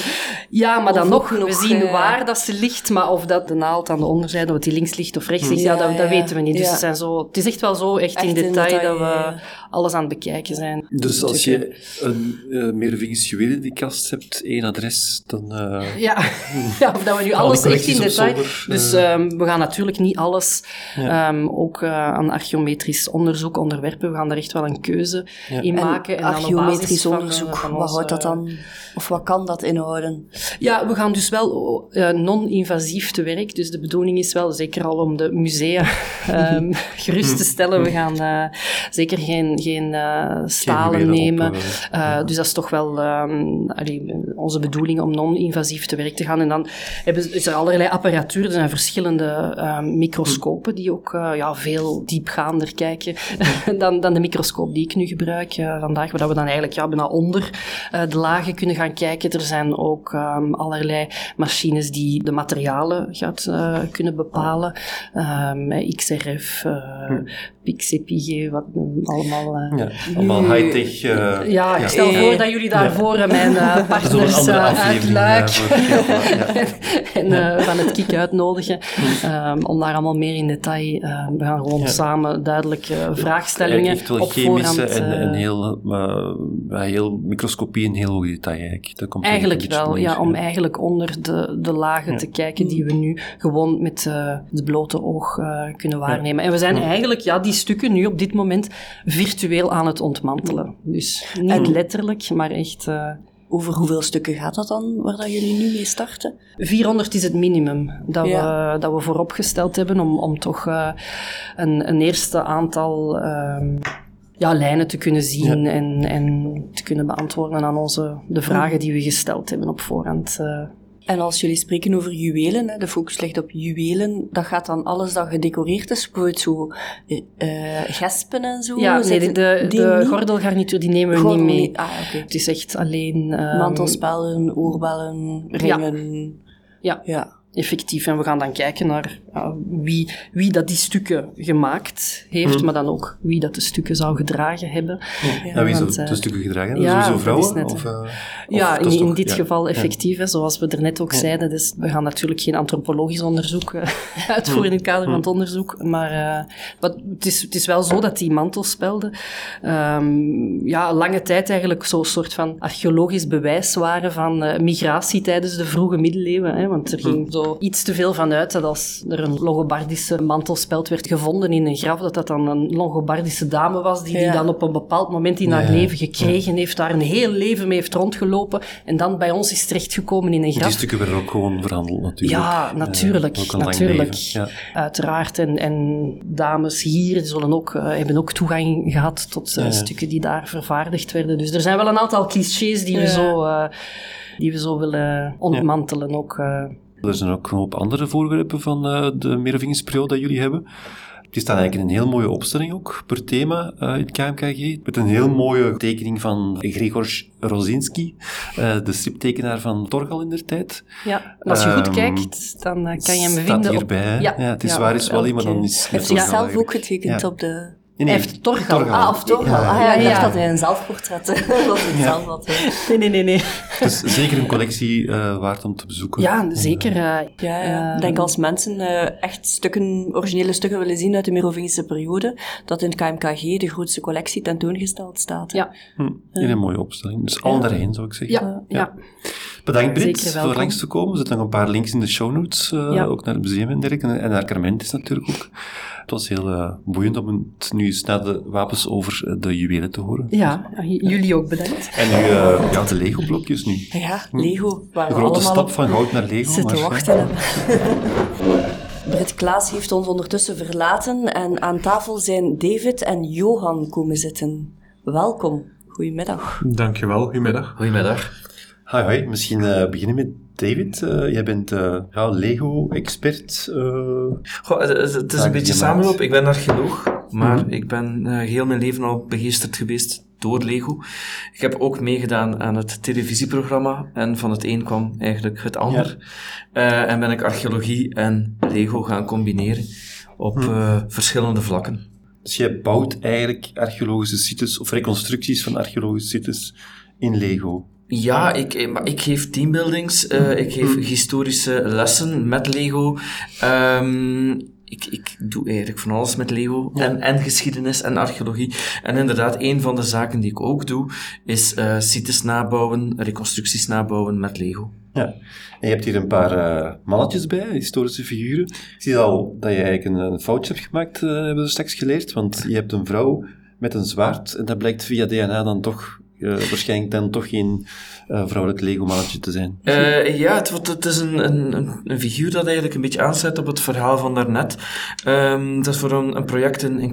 ja, maar dan nog, we zien waar dat ze ligt, maar of dat de naald aan de onderzijde of die links ligt of rechts ligt, ja, ja, dat, dat, weten we niet. Dus het, zijn zo, het is echt wel zo, echt, echt in, detail, in, detail, dat we alles aan het bekijken zijn. Dus als je een uh, Meervingers juweel in die kast hebt, één adres, dan... Uh, ja. ja, of dat we nu alles echt in detail... dus um, we gaan natuurlijk niet alles, um, ook uh, aan archeometrisch onderzoek onderwerpen. We gaan daar echt wel een keuze in maken. En, en archeometrisch van, onderzoek, van wat houdt dat dan? Of wat kan dat inhouden? Ja, we gaan dus wel non-invasief te werk. Dus de bedoeling is wel, zeker al om de musea um, gerust te stellen, we gaan uh, zeker geen, geen uh, stalen geen nemen. Op, uh, dus dat is toch wel um, allee, onze bedoeling om non-invasief te werk te gaan. En dan hebben, is er allerlei apparatuur, er zijn verschillende um, microscopen die ook ja, veel diepgaander kijken dan, dan de microscoop die ik nu gebruik vandaag, waar we dan eigenlijk ja, bijna onder de lagen kunnen gaan kijken. Er zijn ook allerlei machines die de materialen gaat kunnen bepalen. Um, XRF, uh, hm. Wat allemaal... Uh, ja, allemaal high-tech... Uh, ja, ik stel voor dat jullie daarvoor ja. mijn uh, partners uit Luik en van het KIK uitnodigen, um, om daar allemaal meer in detail... we gaan gewoon samen duidelijk vraagstellingen wel op chemische voorhand... en, en heel, heel microscopie in heel hoog detail eigenlijk. Dat komt eigenlijk wel, ja, om eigenlijk onder de, de lagen te kijken die we nu gewoon met uh, het blote oog uh, kunnen waarnemen. En we zijn eigenlijk ja, die stukken nu op dit moment virtueel aan het ontmantelen. Dus niet en letterlijk, maar echt... Uh, over hoeveel stukken gaat dat dan, waar dat jullie nu mee starten? 400 is het minimum dat, ja. we, dat we vooropgesteld hebben om, om toch uh, een, een eerste aantal um, ja, lijnen te kunnen zien ja. en, en te kunnen beantwoorden aan onze, de vragen die we gesteld hebben op voorhand. Uh, en als jullie spreken over juwelen, hè, de focus ligt op juwelen, dat gaat dan alles dat gedecoreerd is, bijvoorbeeld zo uh, gespen en zo? Ja, nee, de, de, de gordelgarnituur die nemen we Gordel niet mee. Ah, okay. Het is echt alleen... Um, Mantelspellen, oorbellen, ringen. Ja. ja. ja effectief. En we gaan dan kijken naar ja, wie, wie dat die stukken gemaakt heeft, mm. maar dan ook wie dat de stukken zou gedragen hebben. Ja, ja wie zou de stukken gedragen hebben? Ja, Sowieso vrouwen? Net, of, uh, ja, in, in, dit geval effectief, hè, zoals we er net ook zeiden. Dus we gaan natuurlijk geen antropologisch onderzoek uh, uitvoeren in het kader van het onderzoek, maar uh, wat, het, is, het is wel zo dat die mantelspelden um, ja, lange tijd eigenlijk zo'n soort van archeologisch bewijs waren van migratie tijdens de vroege middeleeuwen. Hè, want er ging zo iets te veel van uit dat als er een Longobardische mantelspeld werd gevonden in een graf, dat dat dan een Longobardische dame was die ja. die dan op een bepaald moment in haar leven gekregen ja. heeft, daar een heel leven mee heeft rondgelopen en dan bij ons is terechtgekomen in een graf. Die stukken werden ook gewoon verhandeld natuurlijk. Ja, natuurlijk. natuurlijk. Uiteraard. En, en dames hier zullen ook, uh, hebben ook toegang gehad tot uh, stukken die daar vervaardigd werden. Dus er zijn wel een aantal clichés die we zo... Uh, die we zo willen ontmantelen ook. Er zijn ook een hoop andere voorwerpen van uh, de Merovingersperiode dat jullie hebben. Die staan eigenlijk in een heel mooie opstelling ook, per thema uh, in het KMKG. Met een heel mooie tekening van Gregor Rosinski, uh, de striptekenaar van Torgal in der tijd. Ja, als je goed um, kijkt, dan uh, kan je hem vinden hierbij. Op... Ja, ja, het is ja, waar is wel iemand, dan is... Heeft hij zelf ook getekend op de Nee, Hij heeft Torgal. Torgal. Ah, of. Ja, Ah ja, ik ja. dacht dat hij een zelfportret dat hij zelf had. Nee, nee, nee, nee. Dus zeker een collectie eh, waard om te bezoeken. Ja, zeker. eh, Ja, ja. ik denk als mensen eh, echt stukken, originele stukken willen zien uit de Merovingische periode, dat in het KMKG de grootste collectie tentoongesteld staat. hè. Ja. Hm, in een mooie opstelling. Dus allen daarheen, zou ik zeggen. Ja, ja. Bedankt, Brit, Zeker voor langs te komen. Er zitten nog een paar links in de show notes, eh, Ja. ook naar het museum en dergelijke. En naar Carmentis natuurlijk ook. Het was heel eh, boeiend om het nu eens naar de wapens over eh, de juwelen te horen. Ja, jullie ook bedankt. En nu, eh, ja, de Lego-blokjes nu. Ja, Lego, waar Een grote stap van goud naar Lego. zitten maar, wachten. Britt Klaas heeft ons ondertussen verlaten en aan tafel zijn David en Johan komen zitten. Welkom. Goedemiddag. Dankjewel, goedemiddag. Goedemiddag. Hoi, hoi. Misschien eh, beginnen met David. Eh, jij bent eh, ja, Lego-expert. Goh, het, is een beetje die je maakt. samenloop. Ik ben archeoloog, maar Mhm. ik ben heel mijn leven al begeesterd geweest door Lego. Ik heb ook meegedaan aan het televisieprogramma en van het een kwam eigenlijk het ander. En ben ik archeologie en Lego gaan combineren op Mhm. verschillende vlakken. Dus jij bouwt eigenlijk archeologische sites of reconstructies van archeologische sites in Lego. Ja, ik, eh, maar ik geef teambuildings, eh, ik geef Mm. historische lessen met Lego. Ehm, ik, ik doe eigenlijk van alles met Lego. En, en geschiedenis en archeologie. En inderdaad, een van de zaken die ik ook doe, is eh sites nabouwen, reconstructies nabouwen met Lego. Ja. En je hebt hier een paar mannetjes bij, historische figuren. Ik zie al dat je eigenlijk een, een foutje hebt gemaakt, hebben we straks geleerd. Want je hebt een vrouw met een zwaard. En dat blijkt via DNA dan toch, eh, waarschijnlijk dan toch geen eh, vrouwelijk Lego-mannetje te zijn. Eh, ja, het, het is een, een, een- figuur dat eigenlijk een beetje aansluit op het verhaal van daarnet. Ehm dat is voor een, project in, in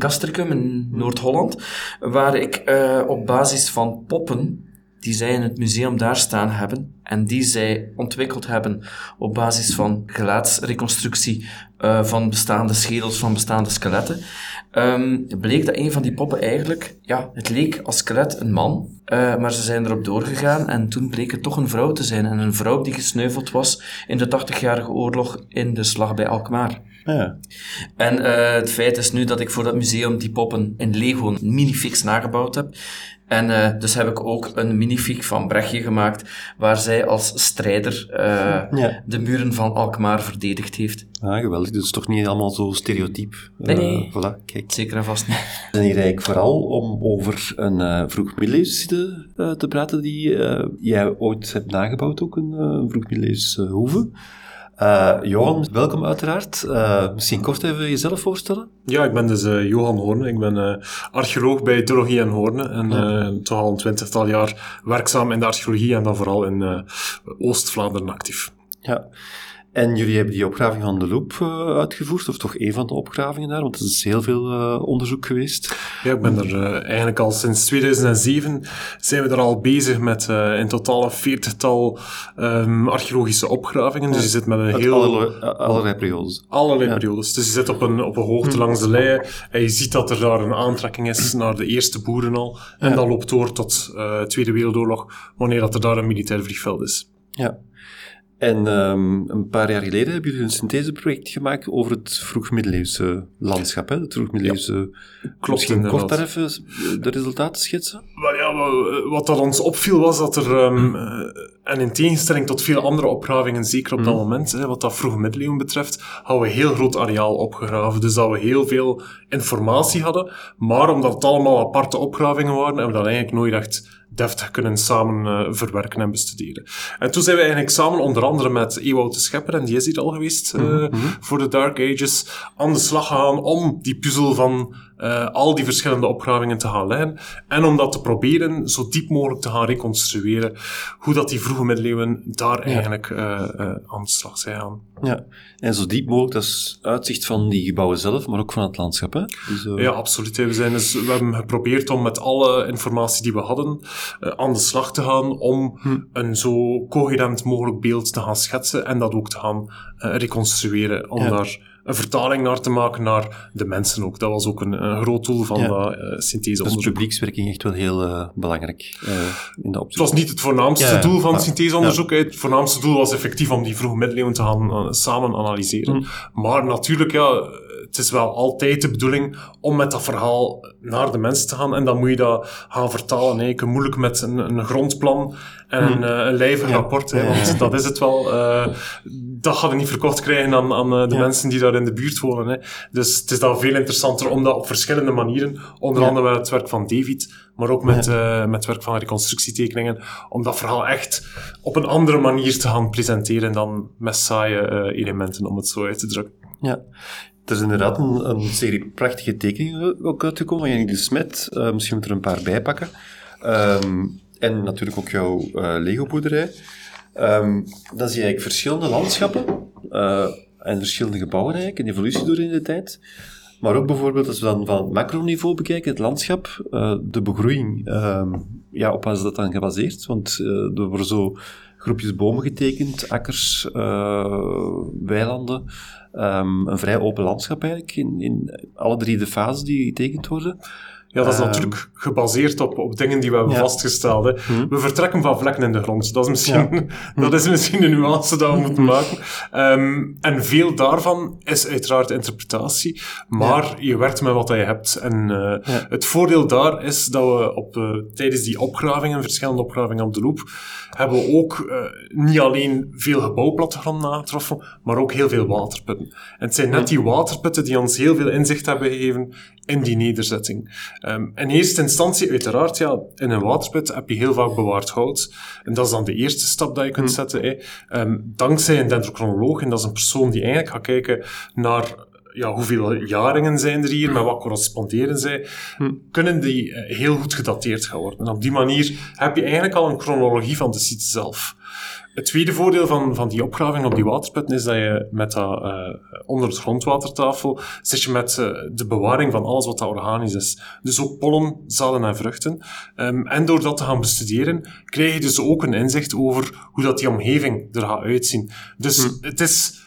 in Noord-Holland, waar ik op basis van poppen die zij in het museum daar staan hebben en die zij ontwikkeld hebben op basis van gelaatsreconstructie van bestaande schedels, van bestaande skeletten, ehm, bleek dat een van die poppen eigenlijk, ja, het leek als skelet een man, eh, maar ze zijn erop doorgegaan en toen bleek het toch een vrouw te zijn. En een vrouw die gesneuveld was in de 80-jarige oorlog in de slag bij Alkmaar. Ja. En eh, het feit is nu dat ik voor dat museum die poppen in Lego minifix nagebouwd heb. En eh, dus heb ik ook een minifig van Brechtje gemaakt, waar zij als strijder eh, Ja. de muren van Alkmaar verdedigd heeft. Ah, geweldig. Dus toch niet allemaal zo stereotyp. Eh, Nee. voilà, kijk. Zeker en vast niet. We zijn hier eigenlijk vooral om over een eh vroeg middeleeuwse uh, te praten die eh, jij ooit hebt nagebouwd, ook een uh, vroeg middeleeuwse hoeve. Uh, Johan, welkom uiteraard. Uh, misschien kort even jezelf voorstellen? Ja, ik ben dus uh, Johan Hoorne. Ik ben archeoloog bij Durologie en Hoorne. En ja. toch al een twintigtal jaar werkzaam in de archeologie en dan vooral in Oost-Vlaanderen actief. Ja. En jullie hebben die opgraving van de Loop uh, uitgevoerd, of toch een van de opgravingen daar, want er is heel veel uh, onderzoek geweest. Ja, ik ben er uh, eigenlijk al sinds 2007 zijn we er al bezig met in totaal een veertigtal um, archeologische opgravingen. Dus je zit met een heel... Allerlei, allerlei periodes. Allerlei ja. periodes. Dus je zit op een, op een hoogte langs de lei en je ziet dat er daar een aantrekking is naar de eerste boeren al. En ja. dat loopt door tot uh, Tweede Wereldoorlog, wanneer dat er daar een militair vliegveld is. Ja. En um, een paar jaar geleden hebben jullie een syntheseproject gemaakt over het vroeg-middeleeuwse landschap. Hè? Het vroeg-middeleeuwse... Ja, klopt Misschien kort daar even de resultaten schetsen? Wel ja, wat dat ons opviel was dat er, um, en in tegenstelling tot veel andere opgravingen, zeker op mm. dat moment, hè, wat dat vroeg-middeleeuwen betreft, hadden we heel groot areaal opgegraven. Dus dat we heel veel informatie hadden. Maar omdat het allemaal aparte opgravingen waren, hebben we dat eigenlijk nooit echt deftig kunnen samen uh, verwerken en bestuderen. En toen zijn we eigenlijk samen, onder andere met Ewout de Schepper, en die is hier al geweest uh, mm-hmm. voor de Dark Ages, aan de slag gegaan om die puzzel van uh, al die verschillende opgravingen te gaan leggen. En om dat te proberen zo diep mogelijk te gaan reconstrueren hoe dat die vroege middeleeuwen daar ja. eigenlijk aan de slag zijn gaan. Ja, en zo diep mogelijk, dat is uitzicht van die gebouwen zelf, maar ook van het landschap, hè? Dus, ja, absoluut. We, zijn dus, we hebben geprobeerd om met alle informatie die we hadden aan de slag te gaan om hm. een zo coherent mogelijk beeld te gaan schetsen en dat ook te gaan reconstrueren, om ja. daar een vertaling naar te maken naar de mensen ook. Dat was ook een, een groot doel van ja. dat uh, syntheseonderzoek. Dus publiekswerking echt wel heel uh, belangrijk uh, in de. Het was niet het voornaamste ja, doel van ja. syntheseonderzoek. Het voornaamste doel was effectief om die vroege middeleeuwen te gaan samen analyseren. Mm. Maar natuurlijk, ja, het is wel altijd de bedoeling om met dat verhaal naar de mensen te gaan. En dan moet je dat gaan vertalen. Kunt moeilijk met een, een grondplan en een, eh, een lijvig rapport. Hè, want dat is het wel. eh, dat gaat je niet verkocht krijgen aan, aan eh, de mensen die daar in de buurt wonen. Hè. Dus het is dan veel interessanter om dat op verschillende manieren, onder andere met het werk van David, maar ook met, met het werk van reconstructietekeningen, om dat verhaal echt op een andere manier te gaan presenteren dan met saaie elementen, om het zo uit te drukken. Ja. Er is inderdaad een, een serie prachtige tekeningen ook uitgekomen van Jannik de Smet. Eh, misschien moet er een paar bij pakken. Ehm, en natuurlijk ook jouw eh, Lego-boerderij. Dan zie je eigenlijk verschillende landschappen eh, en verschillende gebouwen eigenlijk, een evolutie door in de tijd. Maar ook bijvoorbeeld, als we dan van het macroniveau bekijken, het landschap, de begroeiing, ehm, ja, op wat is dat dan gebaseerd? Want worden zo groepjes bomen getekend, akkers, eh, weilanden, ehm, een vrij open landschap eigenlijk, in, in alle drie de fases die getekend worden. Ja, dat is Ehm. natuurlijk gebaseerd op, op dingen die we hebben Ja. vastgesteld. Hè. Hm. We vertrekken van vlekken in de grond. Dat is misschien, dat is misschien de nuance dat we moeten maken. Ehm, en veel daarvan is uiteraard interpretatie, maar je werkt met wat je hebt. En eh, het voordeel daar is dat we op, eh, tijdens die opgravingen, verschillende opgravingen op de loop, hebben we ook eh, niet alleen veel gebouwplattegronden aangetroffen, maar ook heel veel waterputten. En het zijn net die waterputten die ons heel veel inzicht hebben gegeven in die nederzetting. Ehm, in eerste instantie, uiteraard, ja, in een waterput heb je heel vaak bewaard hout. En dat is dan de eerste stap dat je kunt zetten. Hè. Ehm, dankzij een dendrochronoloog, en dat is een persoon die eigenlijk gaat kijken naar ja, hoeveel jaringen zijn er hier, met wat corresponderen zij, kunnen die eh, heel goed gedateerd gaan worden. En op die manier heb je eigenlijk al een chronologie van de site zelf. Het tweede voordeel van, van die opgraving op die waterputten is dat je met dat, eh, onder het grondwatertafel zit je met eh, de bewaring van alles wat dat organisch is. Dus ook pollen, zaden en vruchten. Ehm, en door dat te gaan bestuderen, krijg je dus ook een inzicht over hoe dat die omgeving er gaat uitzien. Dus het is...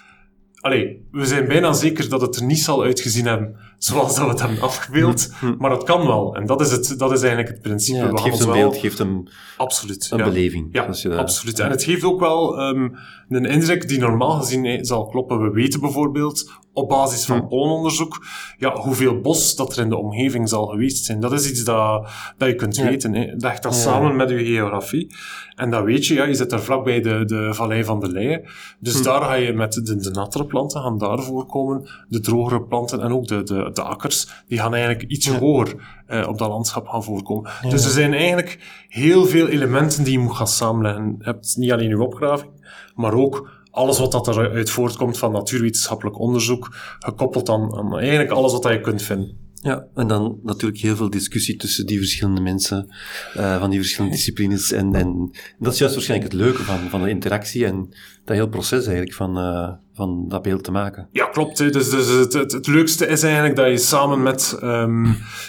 Allee, we zijn bijna zeker dat het er niet zal uitgezien hebben zoals dat we het hebben afgebeeld, maar het kan wel. En dat is, het, dat is eigenlijk het principe. Ja, het geeft een wel- beeld, geeft een, Absoluut. een ja. beleving. Ja, als je dat- absoluut. En het geeft ook wel ehm, een indruk die normaal gezien eh, zal kloppen. We weten bijvoorbeeld op basis van Hm. pollenonderzoek ja, hoeveel bos dat er in de omgeving zal geweest zijn. Dat is iets dat, dat je kunt weten. Hè. Leg dat samen met je geografie. En dan weet je, ja, je zit daar vlakbij de, de vallei van de Leie. Hm. Dus daar ga je met de, de nattere planten gaan daar voorkomen. De drogere planten en ook de, de, de akkers, die gaan eigenlijk iets hoger eh, op dat landschap gaan voorkomen. Dus er zijn eigenlijk heel veel elementen die je moet gaan samenleggen. Je hebt niet alleen je opgraving, maar ook alles wat dat eruit voortkomt van natuurwetenschappelijk onderzoek, gekoppeld aan, aan eigenlijk alles wat dat je kunt vinden. Ja, en dan natuurlijk heel veel discussie tussen die verschillende mensen, eh, van die verschillende disciplines. En, en dat is juist waarschijnlijk het leuke van, van de interactie en dat heel proces eigenlijk van, eh, van dat beeld te maken. Ja, klopt. Hè. Dus, dus het, het, het leukste is eigenlijk dat je samen met, ehm,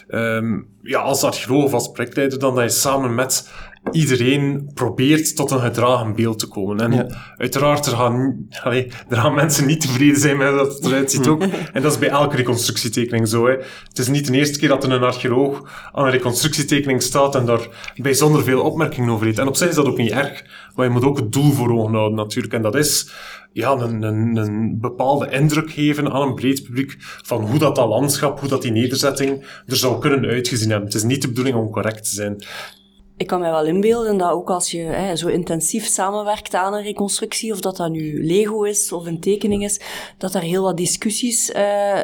ehm, ja, als archeoloog of als projectleider, dan dat je samen met iedereen probeert tot een gedragen beeld te komen. En Ja. uiteraard, er gaan, allee, er gaan mensen niet tevreden zijn met hoe dat het eruit ziet ook. En dat is bij elke reconstructietekening zo. Hè. Het is niet de eerste keer dat er een archeoloog aan een reconstructietekening staat en daar bijzonder veel opmerkingen over heeft. En op zich is dat ook niet erg, maar je moet ook het doel voor ogen houden natuurlijk. En dat is ja, een, een, een bepaalde indruk geven aan een breed publiek van hoe dat, dat landschap, hoe dat die nederzetting er zou kunnen uitgezien hebben. Het is niet de bedoeling om correct te zijn. Ik kan mij wel inbeelden dat ook als je hè, zo intensief samenwerkt aan een reconstructie, of dat dat nu Lego is of een tekening is, dat er heel wat discussies eh,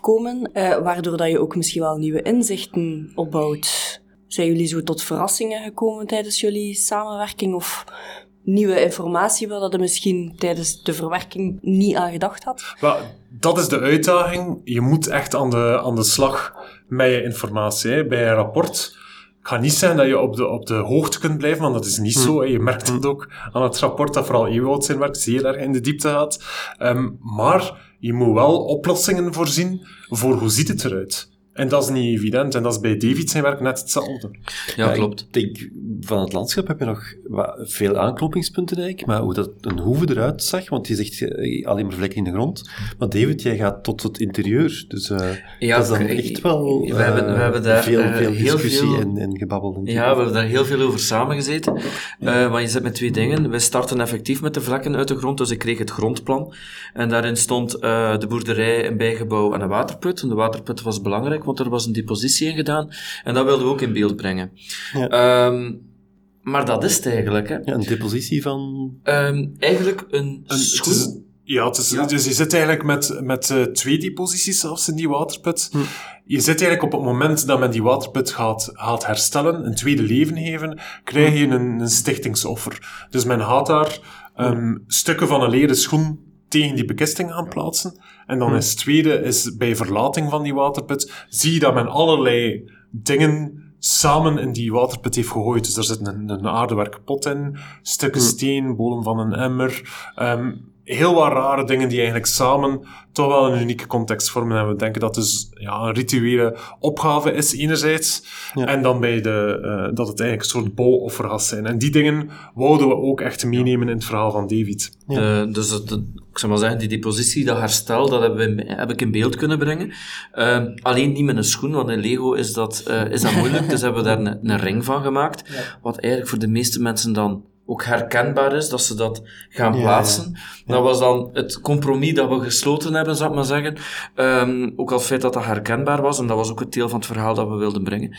komen, eh, waardoor dat je ook misschien wel nieuwe inzichten opbouwt. Zijn jullie zo tot verrassingen gekomen tijdens jullie samenwerking of nieuwe informatie waar dat je misschien tijdens de verwerking niet aan gedacht had? Maar dat is de uitdaging. Je moet echt aan de, aan de slag met je informatie. Bij een rapport het gaat niet zijn dat je op de, op de hoogte kunt blijven, want dat is niet zo. Hè. Je merkt het ook aan het rapport dat vooral Ewout zijn werk zeer erg in de diepte gaat. Ehm, maar je moet wel oplossingen voorzien voor hoe ziet het eruit. En dat is niet evident. En dat is bij David zijn werk net hetzelfde. Ja, klopt. Ik denk, van het landschap heb je nog wat, veel aanknopingspunten eigenlijk, maar hoe dat een hoeve eruit zag, want je zegt eh, alleen maar vlekken in de grond. Maar David, jij gaat tot het interieur, dus eh, Ja, dat is dan echt wel we hebben- we eh, hebben daar, veel, eh, veel heel discussie veel- en, en gebabbel. Ja, we hebben daar heel veel over samengezeten. Eh want je zit met twee dingen. We starten effectief met de vlekken uit de grond, dus ik kreeg het grondplan. En daarin stond eh, de boerderij, een bijgebouw en een waterput. En de waterput was belangrijk, want er was een depositie in gedaan. En dat wilden we ook in beeld brengen. Ja. Ehm, maar dat is het eigenlijk. Hè. Ja, een depositie van... Ehm, eigenlijk een het schoen. is- ja, het is, dus je zit eigenlijk met, met eh, twee deposities zelfs in die waterput. Je zit eigenlijk op het moment dat men die waterput gaat, gaat herstellen, een tweede leven geven, krijg je een, een stichtingsoffer. Dus men gaat daar ehm, stukken van een leren schoen tegen die bekisting aan plaatsen. En dan is het tweede, is bij verlating van die waterput, zie je dat men allerlei dingen samen in die waterput heeft gegooid. Dus er zit een, een aardewerk pot in, stukken steen, bodem van een emmer, ehm, heel wat rare dingen die eigenlijk samen toch wel een unieke context vormen. En we denken dat dus ja, een rituele opgave is enerzijds, en dan bij de, eh, dat het eigenlijk een soort bouwoffer gaat zijn. En die dingen wouden we ook echt meenemen in het verhaal van David. De- dus het, het- ik zou maar zeggen, die depositie, dat herstel, dat hebben we heb ik in beeld kunnen brengen. Ehm, alleen niet met een schoen, want in Lego is dat, eh, is dat moeilijk. dus hebben we daar een, een ring van gemaakt. Wat eigenlijk voor de meeste mensen dan ook herkenbaar is, dat ze dat gaan plaatsen. Dat was dan het compromis dat we gesloten hebben, zou ik maar zeggen. Ehm, ook al het feit dat dat herkenbaar was, en dat was ook het deel van het verhaal dat we wilden brengen.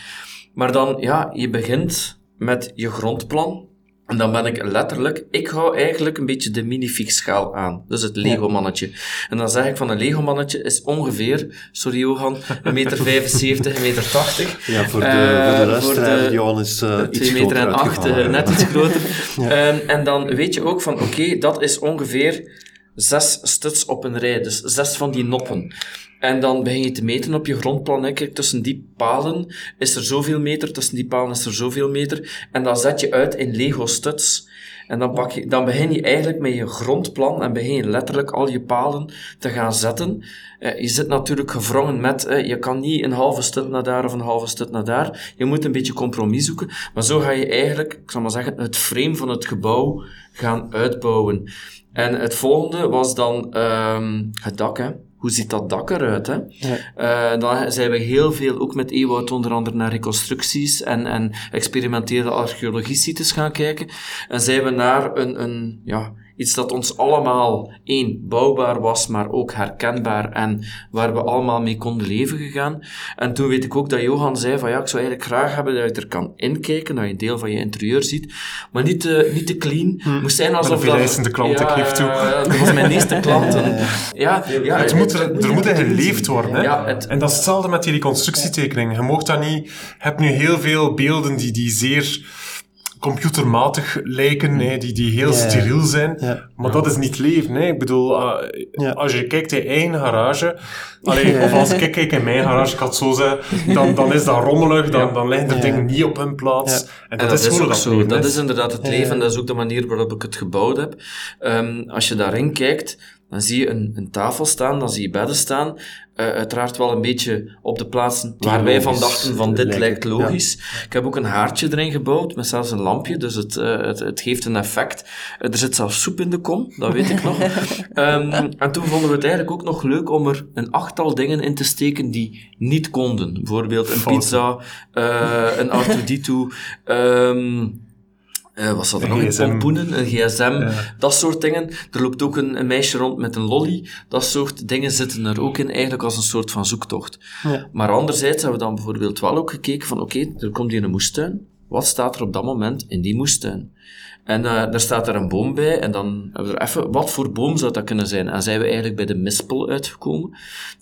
Maar dan, ja, je begint met je grondplan. En dan ben ik letterlijk, ik hou eigenlijk een beetje de minifix schaal aan. Dus het Lego-mannetje. En dan zeg ik van een Lego-mannetje is ongeveer, sorry Johan, een meter 75, een meter 80. Ja, voor de, Eh, voor de voor luisteraar, de- Johan is eh, 2 meter en 8, uitgevallen. net iets groter. Ehm, en dan weet je ook van, oké, dat is ongeveer zes studs op een rij. Dus zes van die noppen. En dan begin je te meten op je grondplan. Hè. Kijk, tussen die palen is er zoveel meter, tussen die palen is er zoveel meter. En dan zet je uit in Lego studs. En dan, pak je, dan begin je eigenlijk met je grondplan en begin je letterlijk al je palen te gaan zetten. Eh, je zit natuurlijk gevrongen met, eh, je kan niet een halve stud naar daar of een halve stud naar daar. Je moet een beetje compromis zoeken. Maar zo ga je eigenlijk, ik zal maar zeggen, het frame van het gebouw gaan uitbouwen. En het volgende was dan ehm, het dak. Hè. Hoe ziet dat dak eruit? Hè? Eh, dan zijn we heel veel, ook met Ewout onder andere, naar reconstructies en, en experimentele archeologie-sites gaan kijken. En zijn we naar een, een, ja, iets dat ons allemaal, één, bouwbaar was, maar ook herkenbaar en waar we allemaal mee konden leven gegaan. En toen weet ik ook dat Johan zei van ja, ik zou eigenlijk graag hebben dat je er kan inkijken, dat je een deel van je interieur ziet, maar niet te, niet te clean. moest zijn alsof een veeleisende klant, ik geef toe. ja, dat was mijn eerste klant. En, ja, ja, Het moet er, er moet in geleefd worden. Hè? Ja, het- En dat is hetzelfde met die reconstructietekening. Je mocht dat niet... Je hebt nu heel veel beelden die, die zeer computermatig lijken, hè, die, die heel steriel zijn. Maar dat is niet leven. Hè. Ik bedoel, Ja. als je kijkt in je eigen garage, allee, of als ik kijk in mijn garage, ik had zo zeggen, dan, dan is dat rommelig, dan, dan liggen er Ja. dingen niet op hun plaats. En En dat, is gewoon ook dat zo. leven, Dat is inderdaad het leven. En dat is ook de manier waarop ik het gebouwd heb. Ehm, als je daarin kijkt, dan zie je een, een tafel staan, dan zie je bedden staan. Eh, uiteraard wel een beetje op de plaatsen waar wij van dachten van dit lijkt logisch. Ik heb ook een haartje erin gebouwd, met zelfs een lampje, dus het, eh, het, het geeft een effect. Eh, er zit zelfs soep in de kom, dat weet ik nog. Ehm, en toen vonden we het eigenlijk ook nog leuk om er een achttal dingen in te steken die niet konden. Bijvoorbeeld een Fouten. pizza, een R2-D2, ehm, eh, wat zat er Een nog in? Pompoenen, een gsm, Ja. dat soort dingen. Er loopt ook een, een meisje rond met een lolly. Dat soort dingen zitten er ook in, eigenlijk als een soort van zoektocht. Ja. Maar anderzijds hebben we dan bijvoorbeeld wel ook gekeken van, oké, er komt hier een moestuin. Wat staat er op dat moment in die moestuin? En eh daar staat er een boom bij, en dan hebben we er even, wat voor boom zou dat kunnen zijn? En zijn we eigenlijk bij de mispel uitgekomen.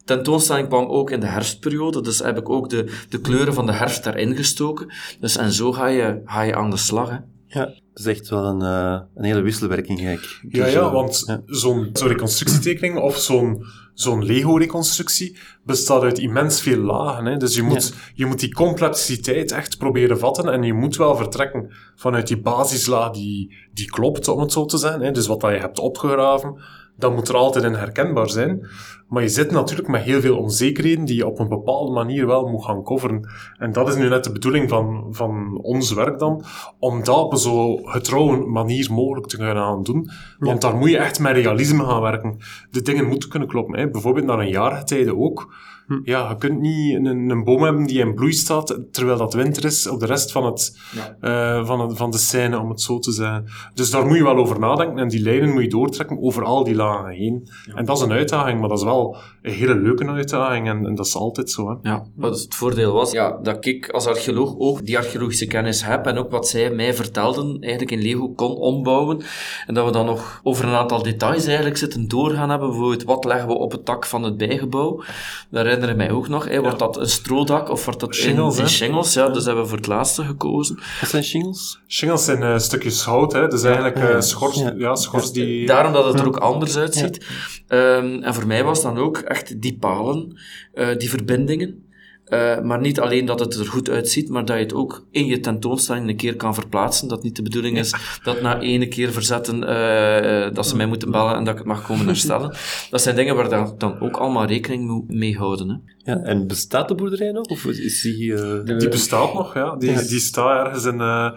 Tentoonstelling kwam ook in de herfstperiode, dus heb ik ook de, de kleuren van de herfst daarin gestoken. Dus en zo ga je, ga je aan de slag, hè. Ja, het is echt wel een, eh, een hele wisselwerking, gek. Ja, Dus, ja, eh, want ja. zo'n reconstructietekening of zo'n zo'n Lego-reconstructie bestaat uit immens veel lagen. Hè? Dus je moet, je moet die complexiteit echt proberen vatten en je moet wel vertrekken vanuit die basislaag die, die klopt, om het zo te zeggen. Hè? Dus wat dat je hebt opgegraven, dat moet er altijd in herkenbaar zijn. Maar je zit natuurlijk met heel veel onzekerheden die je op een bepaalde manier wel moet gaan coveren. En dat is nu net de bedoeling van, van ons werk dan, om dat op zo getrouwe manier mogelijk te gaan doen. Want daar moet je echt met realisme gaan werken. De dingen moeten kunnen kloppen. Hè. Bijvoorbeeld naar een jaargetijde ook. Ja, je kunt niet een, een boom hebben die in bloei staat, terwijl dat winter is op de rest van, het, eh, van, het, van de scène, om het zo te zeggen. Dus daar moet je wel over nadenken en die lijnen moet je doortrekken over al die lagen heen. En dat is een uitdaging, maar dat is wel een hele leuke uitdaging en, en dat is altijd zo. Hè. Ja, wat het voordeel was, ja, dat ik als archeoloog ook die archeologische kennis heb en ook wat zij mij vertelden, eigenlijk in Lego kon ombouwen. En dat we dan nog over een aantal details eigenlijk zitten doorgaan hebben. Bijvoorbeeld, wat leggen we op het dak van het bijgebouw? Daar herinner ik mij ook nog. Hè, wordt dat een stroodak of wordt dat Shingles, in, shingles? Ja, dus hebben we voor het laatste gekozen. Wat zijn shingles? Shingles zijn eh, stukjes hout, hè. dus eigenlijk eh, schors, Ja. ja. schors die... Daarom dat het er ook anders uitziet. Ehm, en voor mij was dan ook echt die palen, eh, die verbindingen. Eh, maar niet alleen dat het er goed uitziet, maar dat je het ook in je tentoonstelling een keer kan verplaatsen. Dat niet de bedoeling is dat na ene keer verzetten, eh, dat ze mij moeten bellen en dat ik het mag komen herstellen. Dat zijn dingen waar dan, dan ook allemaal rekening moet mee houden. Hè. Ja, en bestaat de boerderij nog? Of is die... eh, Die bestaat nog, ja. Die, Ja. die staat ergens in eh,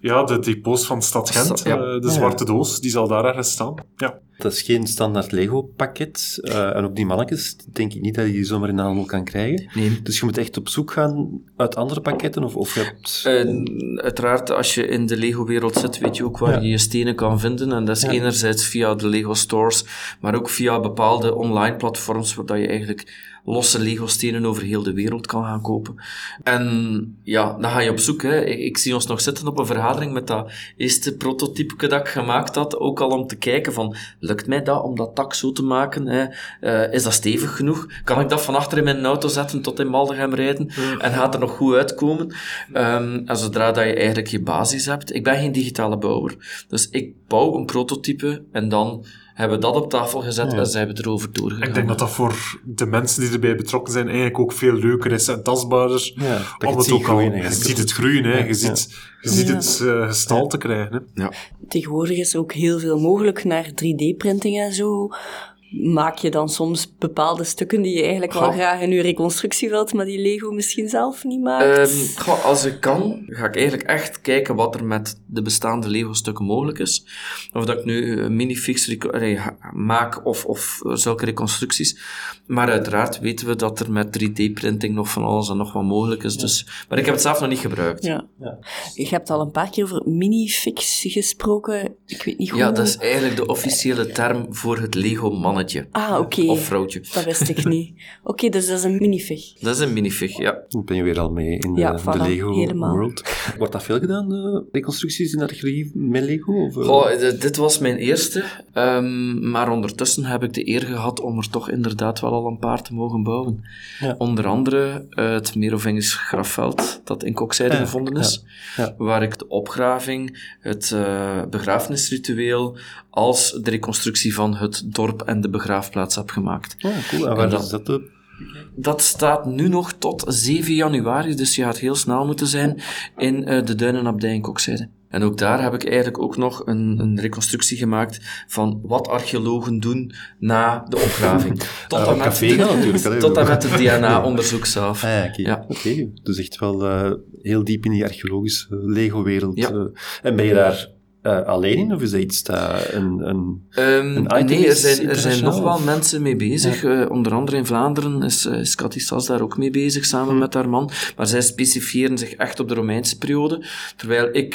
ja, de depots van Stad Gent. Ja. eh, de Ja. zwarte doos, die zal daar ergens staan. Ja. Dat is geen standaard Lego-pakket. eh, en ook die mannetjes, denk ik niet dat je die zomaar in de handel kan krijgen. Nee. Dus je moet echt op zoek gaan uit andere pakketten, of, of je hebt... Eh, uiteraard, als je in de Lego-wereld zit, weet je ook waar Ja. je je stenen kan vinden. En dat is Ja. enerzijds via de Lego stores, maar ook via bepaalde online platforms, waar dat je eigenlijk losse Lego-stenen over heel de wereld kan gaan kopen. En ja, dan ga je op zoek. Hè. Ik, ik zie ons nog zitten op een vergadering met dat eerste prototype dat ik gemaakt had, ook al om te kijken van, lukt mij dat om dat dak zo te maken? Hè? Eh, is dat stevig genoeg? Kan ik dat van achter in mijn auto zetten tot in Maldegem rijden? En gaat er nog goed uitkomen? Ehm, en zodra dat je eigenlijk je basis hebt, ik ben geen digitale bouwer, dus ik bouw een prototype en dan hebben dat op tafel gezet en zijn we erover doorgegaan. Ik denk dat dat voor de mensen die erbij betrokken zijn eigenlijk ook veel leuker is en tastbaarder. Ja, dat het het ook ziet al, je ziet het groeien, hè. Ja, je ziet, je ziet Ja. het eh, gestalte krijgen. Hè. Tegenwoordig is er ook heel veel mogelijk naar 3D-printing en zo. Maak je dan soms bepaalde stukken die je eigenlijk wel graag in je reconstructie wilt, maar die Lego misschien zelf niet maakt? Ehm, goh, als ik kan, ga ik eigenlijk echt kijken wat er met de bestaande Lego-stukken mogelijk is. Of dat ik nu een minifix maak of, of zulke reconstructies. Maar uiteraard weten we dat er met 3D-printing nog van alles en nog wat mogelijk is. Dus, maar ik heb het zelf nog niet gebruikt. ja. Je hebt al een paar keer over minifix gesproken. Ik weet niet hoe. Ja, dat is eigenlijk de officiële term voor het Lego-mannetje. Ah, oké. Of vrouwtje. Dat wist ik niet. Oké, dus dat is een minifig. Dat is een minifig, ja. Dan ben je weer al mee in de, Ja, de voilà, Lego helemaal. world. Wordt dat veel gedaan, eh, reconstructies in de archeologie met Lego? Of, eh? Dit was mijn eerste, ehm, maar ondertussen heb ik de eer gehad om er toch inderdaad wel al een paar te mogen bouwen. Ja. Onder andere eh, het Merovingisch grafveld dat in Kokzijde Ja, gevonden is, ja. waar ik de opgraving, het eh, begrafenisritueel, als de reconstructie van het dorp en de begraafplaats heb gemaakt. Cool. En waar En dat- is dat? eh? Dat staat nu nog tot 7 januari, dus je gaat heel snel moeten zijn in eh, de Duinenabdij in Kokzijde. En ook daar heb ik eigenlijk ook nog een, een reconstructie gemaakt van wat archeologen doen na de opgraving. Tot, en, op met de, natuurlijk, tot en met het DNA-onderzoek zelf. Ah, ja, oké. Ja. Dus echt wel eh, heel diep in die archeologische Lego-wereld. Ja. en ben je daar eh, alleen in, of is dat iets dat een... een Ehm, Een nee, er is zijn, er zijn nog wel mensen mee bezig. Eh, onder andere in Vlaanderen is, uh, is Cathy Sas daar ook mee bezig, samen Hm. met haar man. Maar zij specifieren zich echt op de Romeinse periode. Terwijl ik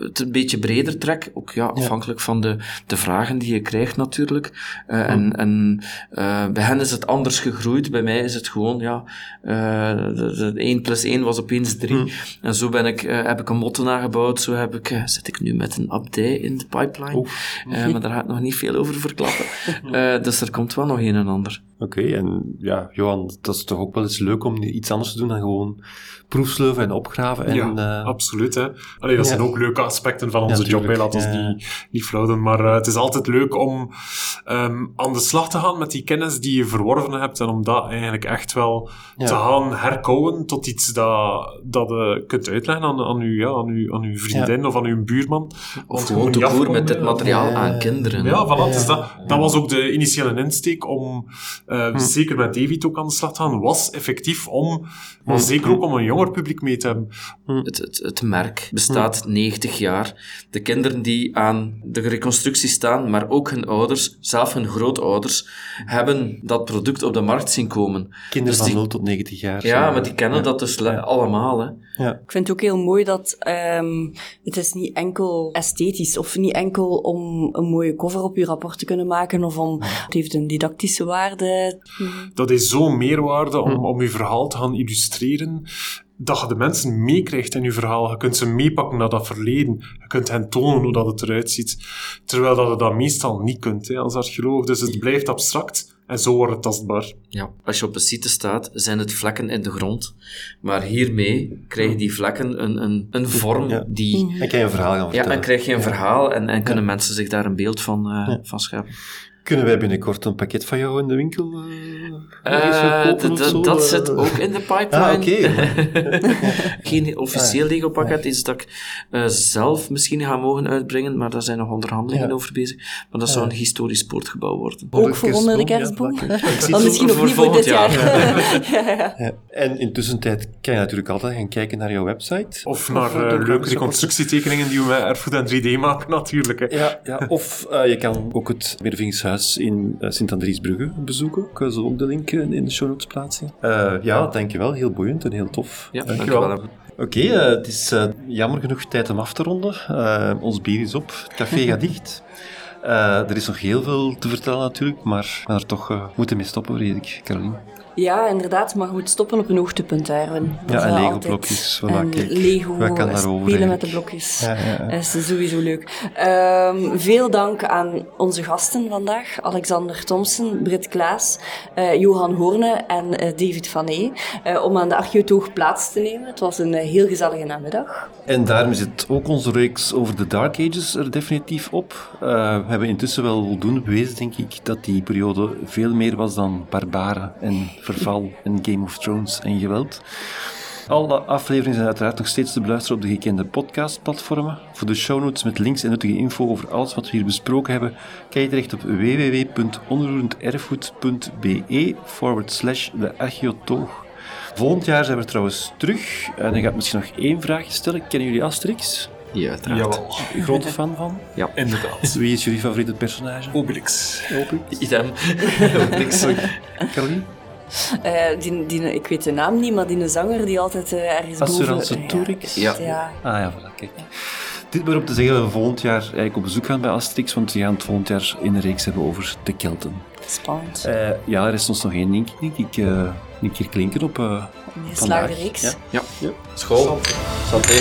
het een beetje breder trek. Ook ja, afhankelijk van de, de vragen die je krijgt natuurlijk. Hm. En, en eh, bij hen is het anders gegroeid. Bij mij is het gewoon, ja, eh de, de 1 plus 1 was opeens 3. Hm. En zo ben ik, heb ik een motte nagebouwd. Zo heb ik, zit ik nu met een abdij in de pipeline. Eh, maar daar ga ik nog niet veel over verklappen. Eh, dus er komt wel nog een en ander. Oké, en ja, Johan, dat is toch ook wel eens leuk om iets anders te doen dan gewoon proefsleuven en opgraven. En, ja, eh, absoluut. Hè. Allee, dat ja. zijn ook leuke aspecten van onze Ja, job, hè. laat ons Ja. niet, niet flauw doen. Maar eh, het is altijd leuk om ehm, aan de slag te gaan met die kennis die je verworven hebt en om dat eigenlijk echt wel Ja. te gaan herkouwen tot iets dat, dat je kunt uitleggen aan, aan, uw, ja, aan, uw, aan uw vriendin of aan uw buurman. Of gewoon je te koer met dit materiaal Ja. aan kinderen. Ja, voilà. Dus dat, dat was ook de initiële insteek om, eh, Hm. zeker met David ook aan de slag gaan, was effectief om, maar Hm. zeker ook om een jonger publiek mee te hebben. Het, het, het merk bestaat 90 jaar. De kinderen die aan de reconstructie staan, maar ook hun ouders, zelf hun grootouders, hebben dat product op de markt zien komen. kinderen Dus van die- 0 tot 90 jaar. Ja, zo. maar die kennen Ja. dat dus le- allemaal. Hè. Ja. Ik vind het ook heel mooi dat ehm, het is niet enkel esthetisch of niet enkel om een mooie cover op je rapport te kunnen maken of om het heeft een didactische waarde. Dat is zo'n meerwaarde Hm. om, om je verhaal te gaan illustreren, dat je de mensen meekrijgt in je verhaal. Je kunt ze meepakken naar dat verleden. Je kunt hen tonen hoe dat het eruit ziet. Terwijl dat je dat meestal niet kunt hè, als archeoloog. Dus het blijft abstract en zo wordt het tastbaar. Ja. Als je op een site staat, zijn het vlekken in de grond. Maar hiermee krijgen die vlekken een, een, een vorm Ja. die... Dan kan je een verhaal gaan Ja, vertellen. en krijg je een verhaal en, en kunnen mensen zich daar een beeld van, eh, Ja. van scheppen. Kunnen wij binnenkort een pakket van jou in de winkel eh, Eh, zo? dat zit ook in de pipeline. Ah, oké. Geen officieel Lego-pakket, iets dat ik eh, zelf misschien ga mogen uitbrengen, maar daar zijn nog onderhandelingen Ja. over bezig. Maar dat zou een historisch sportgebouw worden. Ook voor onder de kerstboom, ja, Dan misschien voor nog niet voor volgend dit jaar. jaar. ja, ja. Ja. En intussen tijd kan je natuurlijk altijd gaan kijken naar jouw website. Of naar door leuke reconstructietekeningen die we met Erfgoed en 3D maken, natuurlijk. Hè. Ja, ja. of eh, je kan ook het In eh, Sint-Andriesbrugge bezoeken. Ik zal ook de link eh, in de show notes plaatsen. Eh, ja, dankjewel. Heel boeiend en heel tof. Ja, Dankjewel. dankjewel. Oké, eh, het is eh, jammer genoeg tijd om af te ronden. Eh, ons bier is op, het café gaat dicht. Eh, er is nog heel veel te vertellen natuurlijk, maar we gaan er toch eh, moeten mee stoppen, weet ik, Caroline. Ja, inderdaad, maar je moet stoppen op een hoogtepunt, Erwin. Dat Ja, en Lego-blokjes. Lego, Wat kan daarover spelen met de blokjes. Ja, ja, ja. Dat is sowieso leuk. Ehm, veel dank aan onze gasten vandaag. Alexander Thompson, Britt Klaas, eh, Johan Hoorne en eh, David Van E. om aan de archeotoog plaats te nemen. Het was een heel gezellige namiddag. En daarom zit ook onze reeks over de Dark Ages er definitief op. We hebben intussen wel voldoende bewezen, denk ik, dat die periode veel meer was dan barbaren en verval en Game of Thrones en geweld. Alle afleveringen zijn uiteraard nog steeds te beluisteren op de gekende podcastplatformen. Voor de show notes met links en nuttige info over alles wat we hier besproken hebben, kan je terecht op www.onroerenderfgoed.be forward slash de archeotoog. Volgend jaar zijn we trouwens terug. En dan ga ik misschien nog één vraag stellen. Kennen jullie Asterix? Ja, uiteraard. Jawel, Grote fan van? inderdaad. Wie is jullie favoriete personage? Obelix. Idem. Niks. Caroline? Eh, die, die, ik weet de naam niet, maar die zanger die altijd eh, ergens Assurance boven... Tourix? Ja. ja. Ah ja, voilà, kijk. Dit maar op te zeggen dat we volgend jaar eigenlijk op bezoek gaan bij Asterix, want we gaan het volgend jaar in een reeks hebben over de Kelten. Spannend. Eh, ja, er is ons nog één ding, denk ik. een keer klinken op uh, Een geslaagde reeks. Ja. Ja. School. Santé.